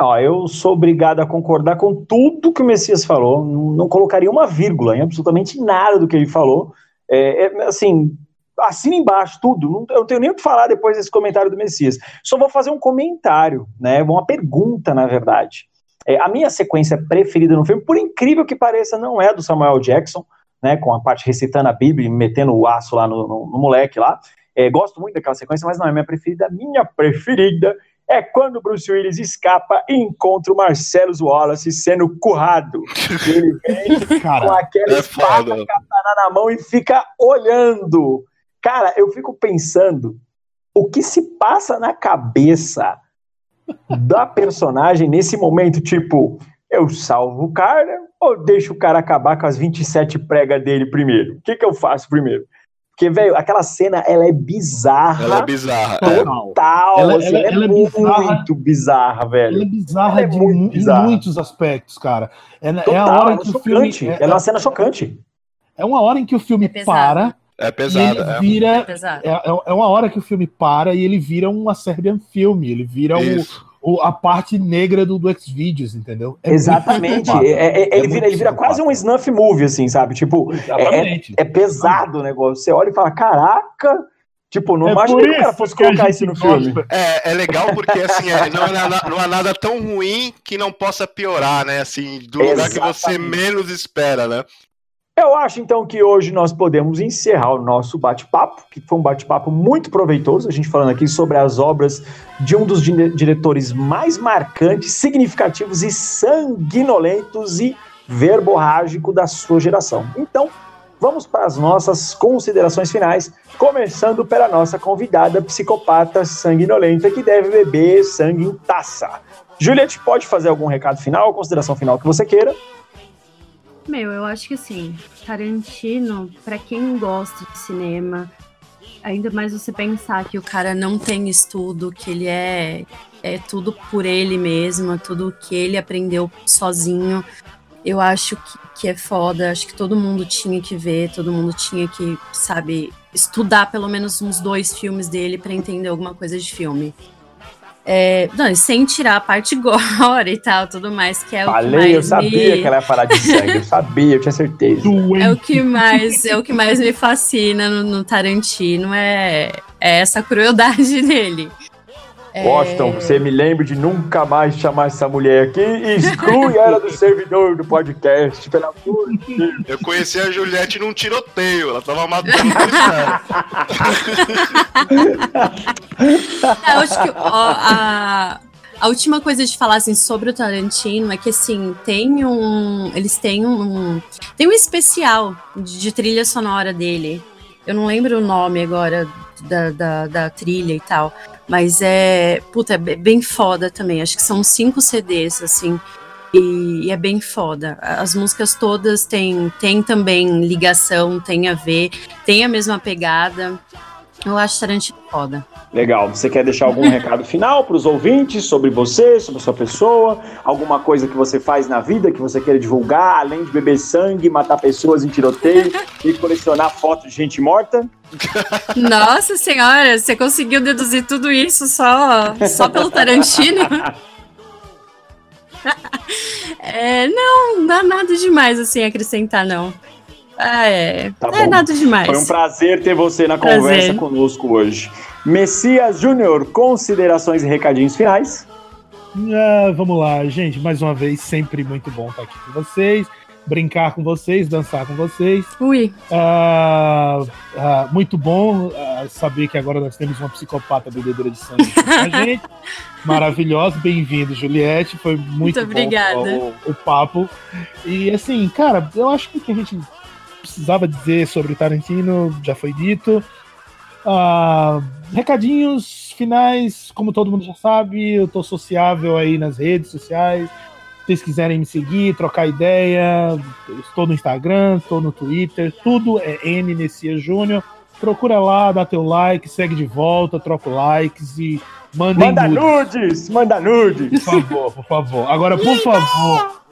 Ó, eu sou obrigado a concordar com tudo que o Messias falou. Não, não colocaria uma vírgula em absolutamente nada do que ele falou. É, é, assim, assina embaixo tudo. Eu não tenho nem o que falar depois desse comentário do Messias. Só vou fazer um comentário, né? Uma pergunta, na verdade. É, a minha sequência preferida no filme, por incrível que pareça, não é do Samuel Jackson, né? Com a parte recitando a Bíblia e metendo o aço lá no, no- no moleque lá. É, gosto muito daquela sequência, mas não é minha preferida. Minha preferida é quando o Bruce Willis escapa e encontra o Marcellus Wallace sendo currado. Ele vem Cara, com aquela é espada foda. katana na mão e fica olhando. Cara, eu fico pensando o que se passa na cabeça da personagem nesse momento, tipo, eu salvo o cara ou deixo o cara acabar com as 27 pregas dele primeiro? O que que eu faço primeiro? Porque, velho, aquela cena, ela é bizarra. Ela é bizarra. é. total. Total, Ela- assim, ela- ela, ela é é bizarra. muito bizarra, velho. Ela é bizarra Ela é de muito mu- bizarra. em muitos aspectos, cara. É, na- é Total, a hora é que o filme. É, Ela é uma cena chocante. é uma hora em que o filme É para É e pesada. ele é. vira. Pesado. É, é- é uma hora que o filme para e ele vira uma Serbian filme. Ele vira o, o- a parte negra do, do X-Videos, entendeu? É Exatamente. É- é- ele, É vira, ele vira quase um snuff movie, assim, sabe? Tipo, Exatamente. é pesado o negócio. Você olha e fala, caraca! Tipo, não É imaginei por que o cara fosse colocar isso no gosta. filme. É, é legal porque assim, é, não, é nada, não é nada tão ruim que não possa piorar, né? Assim, do lugar que você Exatamente. menos espera, né? Eu acho então que hoje nós podemos encerrar o nosso bate-papo, que foi um bate-papo muito proveitoso, a gente falando aqui sobre as obras de um dos dire- diretores mais marcantes, significativos e sanguinolentos e verborrágico da sua geração. Então, vamos para as nossas considerações finais, começando pela nossa convidada psicopata sanguinolenta que deve beber sangue em taça. Juliette, pode fazer algum recado final, consideração final que você queira? Meu, eu acho que assim, Tarantino, pra quem gosta de cinema, ainda mais você pensar que o cara não tem estudo, que ele é, é tudo por ele mesmo, tudo que ele aprendeu sozinho. Eu acho que, que é foda, acho que todo mundo tinha que ver, todo mundo tinha que, sabe, estudar pelo menos uns dois filmes dele pra entender alguma coisa de filme. É, não, sem tirar a parte gore e tal, tudo mais, que é o que Falei, mais eu sabia me... que ela ia falar de sangue, eu sabia, eu tinha certeza. É o que mais, é o que mais me fascina no, no Tarantino, é, é essa crueldade dele. É, Washington, você me lembre de nunca mais chamar essa mulher aqui e exclui ela do servidor do podcast, pelo amor de Deus. Eu conheci a Juliette num tiroteio, ela tava matando. É, eu acho que ó, a, a última coisa de falar assim, sobre o Tarantino é que assim, tem um. Eles têm um. Tem um especial de, de trilha sonora dele. Eu não lembro o nome agora da, da, da trilha e tal. Mas é. Puta, é be- bem foda também. Acho que são cinco CDs, assim. E, e é bem foda. As músicas todas têm, têm também ligação, tem a ver, tem a mesma pegada. Eu acho Tarantino foda. Legal, você quer deixar algum recado final para os ouvintes sobre você, sobre a sua pessoa? Alguma coisa que você faz na vida que você queira divulgar, além de beber sangue, matar pessoas em tiroteio e colecionar fotos de gente morta? Nossa senhora, você conseguiu deduzir tudo isso só, só pelo Tarantino? É, não, não dá nada demais assim acrescentar, não. Ah, é. Tá é bom. nada demais. Foi um prazer ter você na Prazer. conversa conosco hoje. Messias Júnior, considerações e recadinhos finais? Ah, vamos lá, gente. Mais uma vez, sempre muito bom estar aqui com vocês, brincar com vocês, dançar com vocês. Ui, Ah, ah, muito bom ah, saber que agora nós temos uma psicopata bebedora de sangue aqui com a gente. Maravilhosa, bem-vindo, Juliette. Foi muito, Muito bom obrigada. O, o papo. E assim, cara, eu acho que o que a gente precisava dizer sobre o Tarantino já foi dito. Ah, recadinhos finais, como todo mundo já sabe, eu tô sociável aí nas redes sociais. Se vocês quiserem me seguir, trocar ideia, estou no Instagram, estou no Twitter, tudo é N Messias Júnior. Procura lá, dá teu like, segue de volta, troca likes e Manda nudes. nudes, manda nudes. Por favor, por favor. Agora, por favor.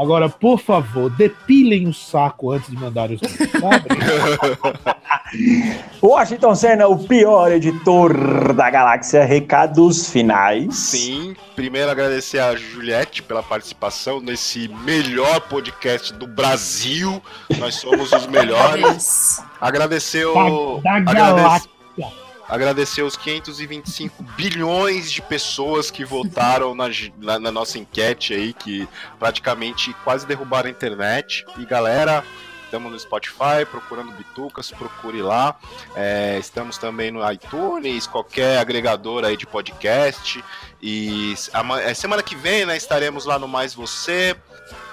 Agora, por favor, depilem o saco antes de mandarem os? Washington Senna, o pior editor da galáxia, recados finais. Sim, primeiro agradecer a Juliette pela participação nesse melhor podcast do Brasil. Nós somos os melhores. Agradecer o. Da, da galáxia. agradecer os 525 bilhões de pessoas que votaram na, na- na nossa enquete aí, que praticamente quase derrubaram a internet. E galera, Estamos no Spotify, procurando Bitucas, procure lá. É, estamos também no iTunes, qualquer agregador aí de podcast. E a, é, semana que vem, né, estaremos lá no Mais Você.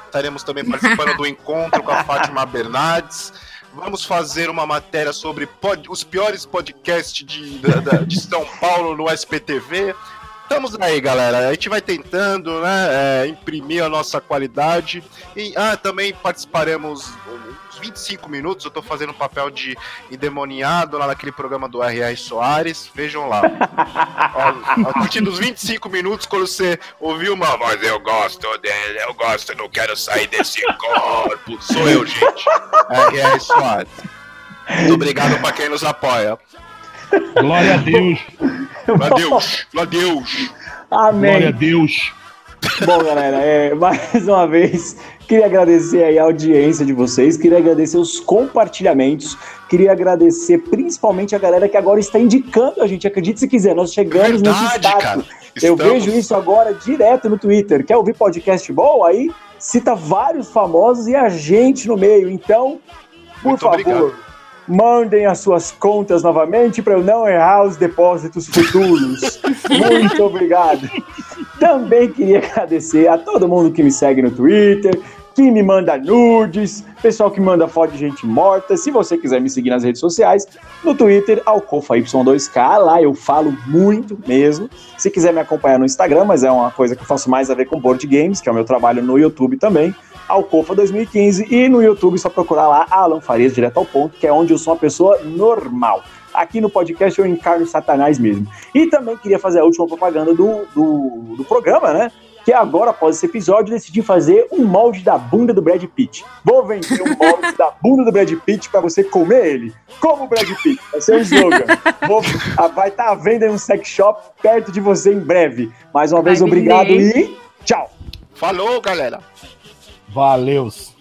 Estaremos também participando do encontro com a Fátima Bernardes. Vamos fazer uma matéria sobre pod, os piores podcasts de, da, de São Paulo no SPTV. Estamos aí, galera. A gente vai tentando, né, é, imprimir a nossa qualidade. E ah, também participaremos uns 25 minutos. Eu tô fazendo um papel de endemoniado lá naquele programa do R.R. Soares. Vejam lá. Ó, a partir dos 25 minutos, quando você ouviu uma voz, eu gosto dele, eu gosto, não quero sair desse corpo. Sou eu, gente. R.R. Soares. Muito obrigado para quem nos apoia. Glória a Deus. Glória a Deus. Glória a Deus. Amém. Glória a Deus. Bom, galera, é, mais uma vez, queria agradecer aí a audiência de vocês, queria agradecer os compartilhamentos, queria agradecer principalmente a galera que agora está indicando a gente. Acredite se quiser, nós chegamos Verdade, nesse status. Eu vejo isso agora direto no Twitter. Quer ouvir podcast bom? Aí cita vários famosos e a gente no meio. Então, por Muito favor, obrigado. Mandem as suas contas novamente para eu não errar os depósitos futuros. Muito obrigado. Também queria agradecer a todo mundo que me segue no Twitter, que me manda nudes, pessoal que manda foto de gente morta. Se você quiser me seguir nas redes sociais, no Twitter, AlcofaY2K, lá eu falo muito mesmo. Se quiser me acompanhar no Instagram, mas é uma coisa que eu faço mais a ver com board games, que é o meu trabalho no YouTube também, Alcofa 2015, e no YouTube só procurar lá Alan Farias, direto ao ponto, que é onde eu sou uma pessoa normal. Aqui no podcast eu encarno Satanás mesmo. E também queria fazer a última propaganda do, do, do programa, né? Que agora, após esse episódio, eu decidi fazer um molde da bunda do Brad Pitt. Vou vender um molde da bunda do Brad Pitt pra você comer ele. Como o Brad Pitt. Vai ser o slogan. Vou- ah, vai estar à venda em um sex shop perto de você em breve. Mais uma vez, Vai obrigado vender. e tchau. Falou, galera. Valeus.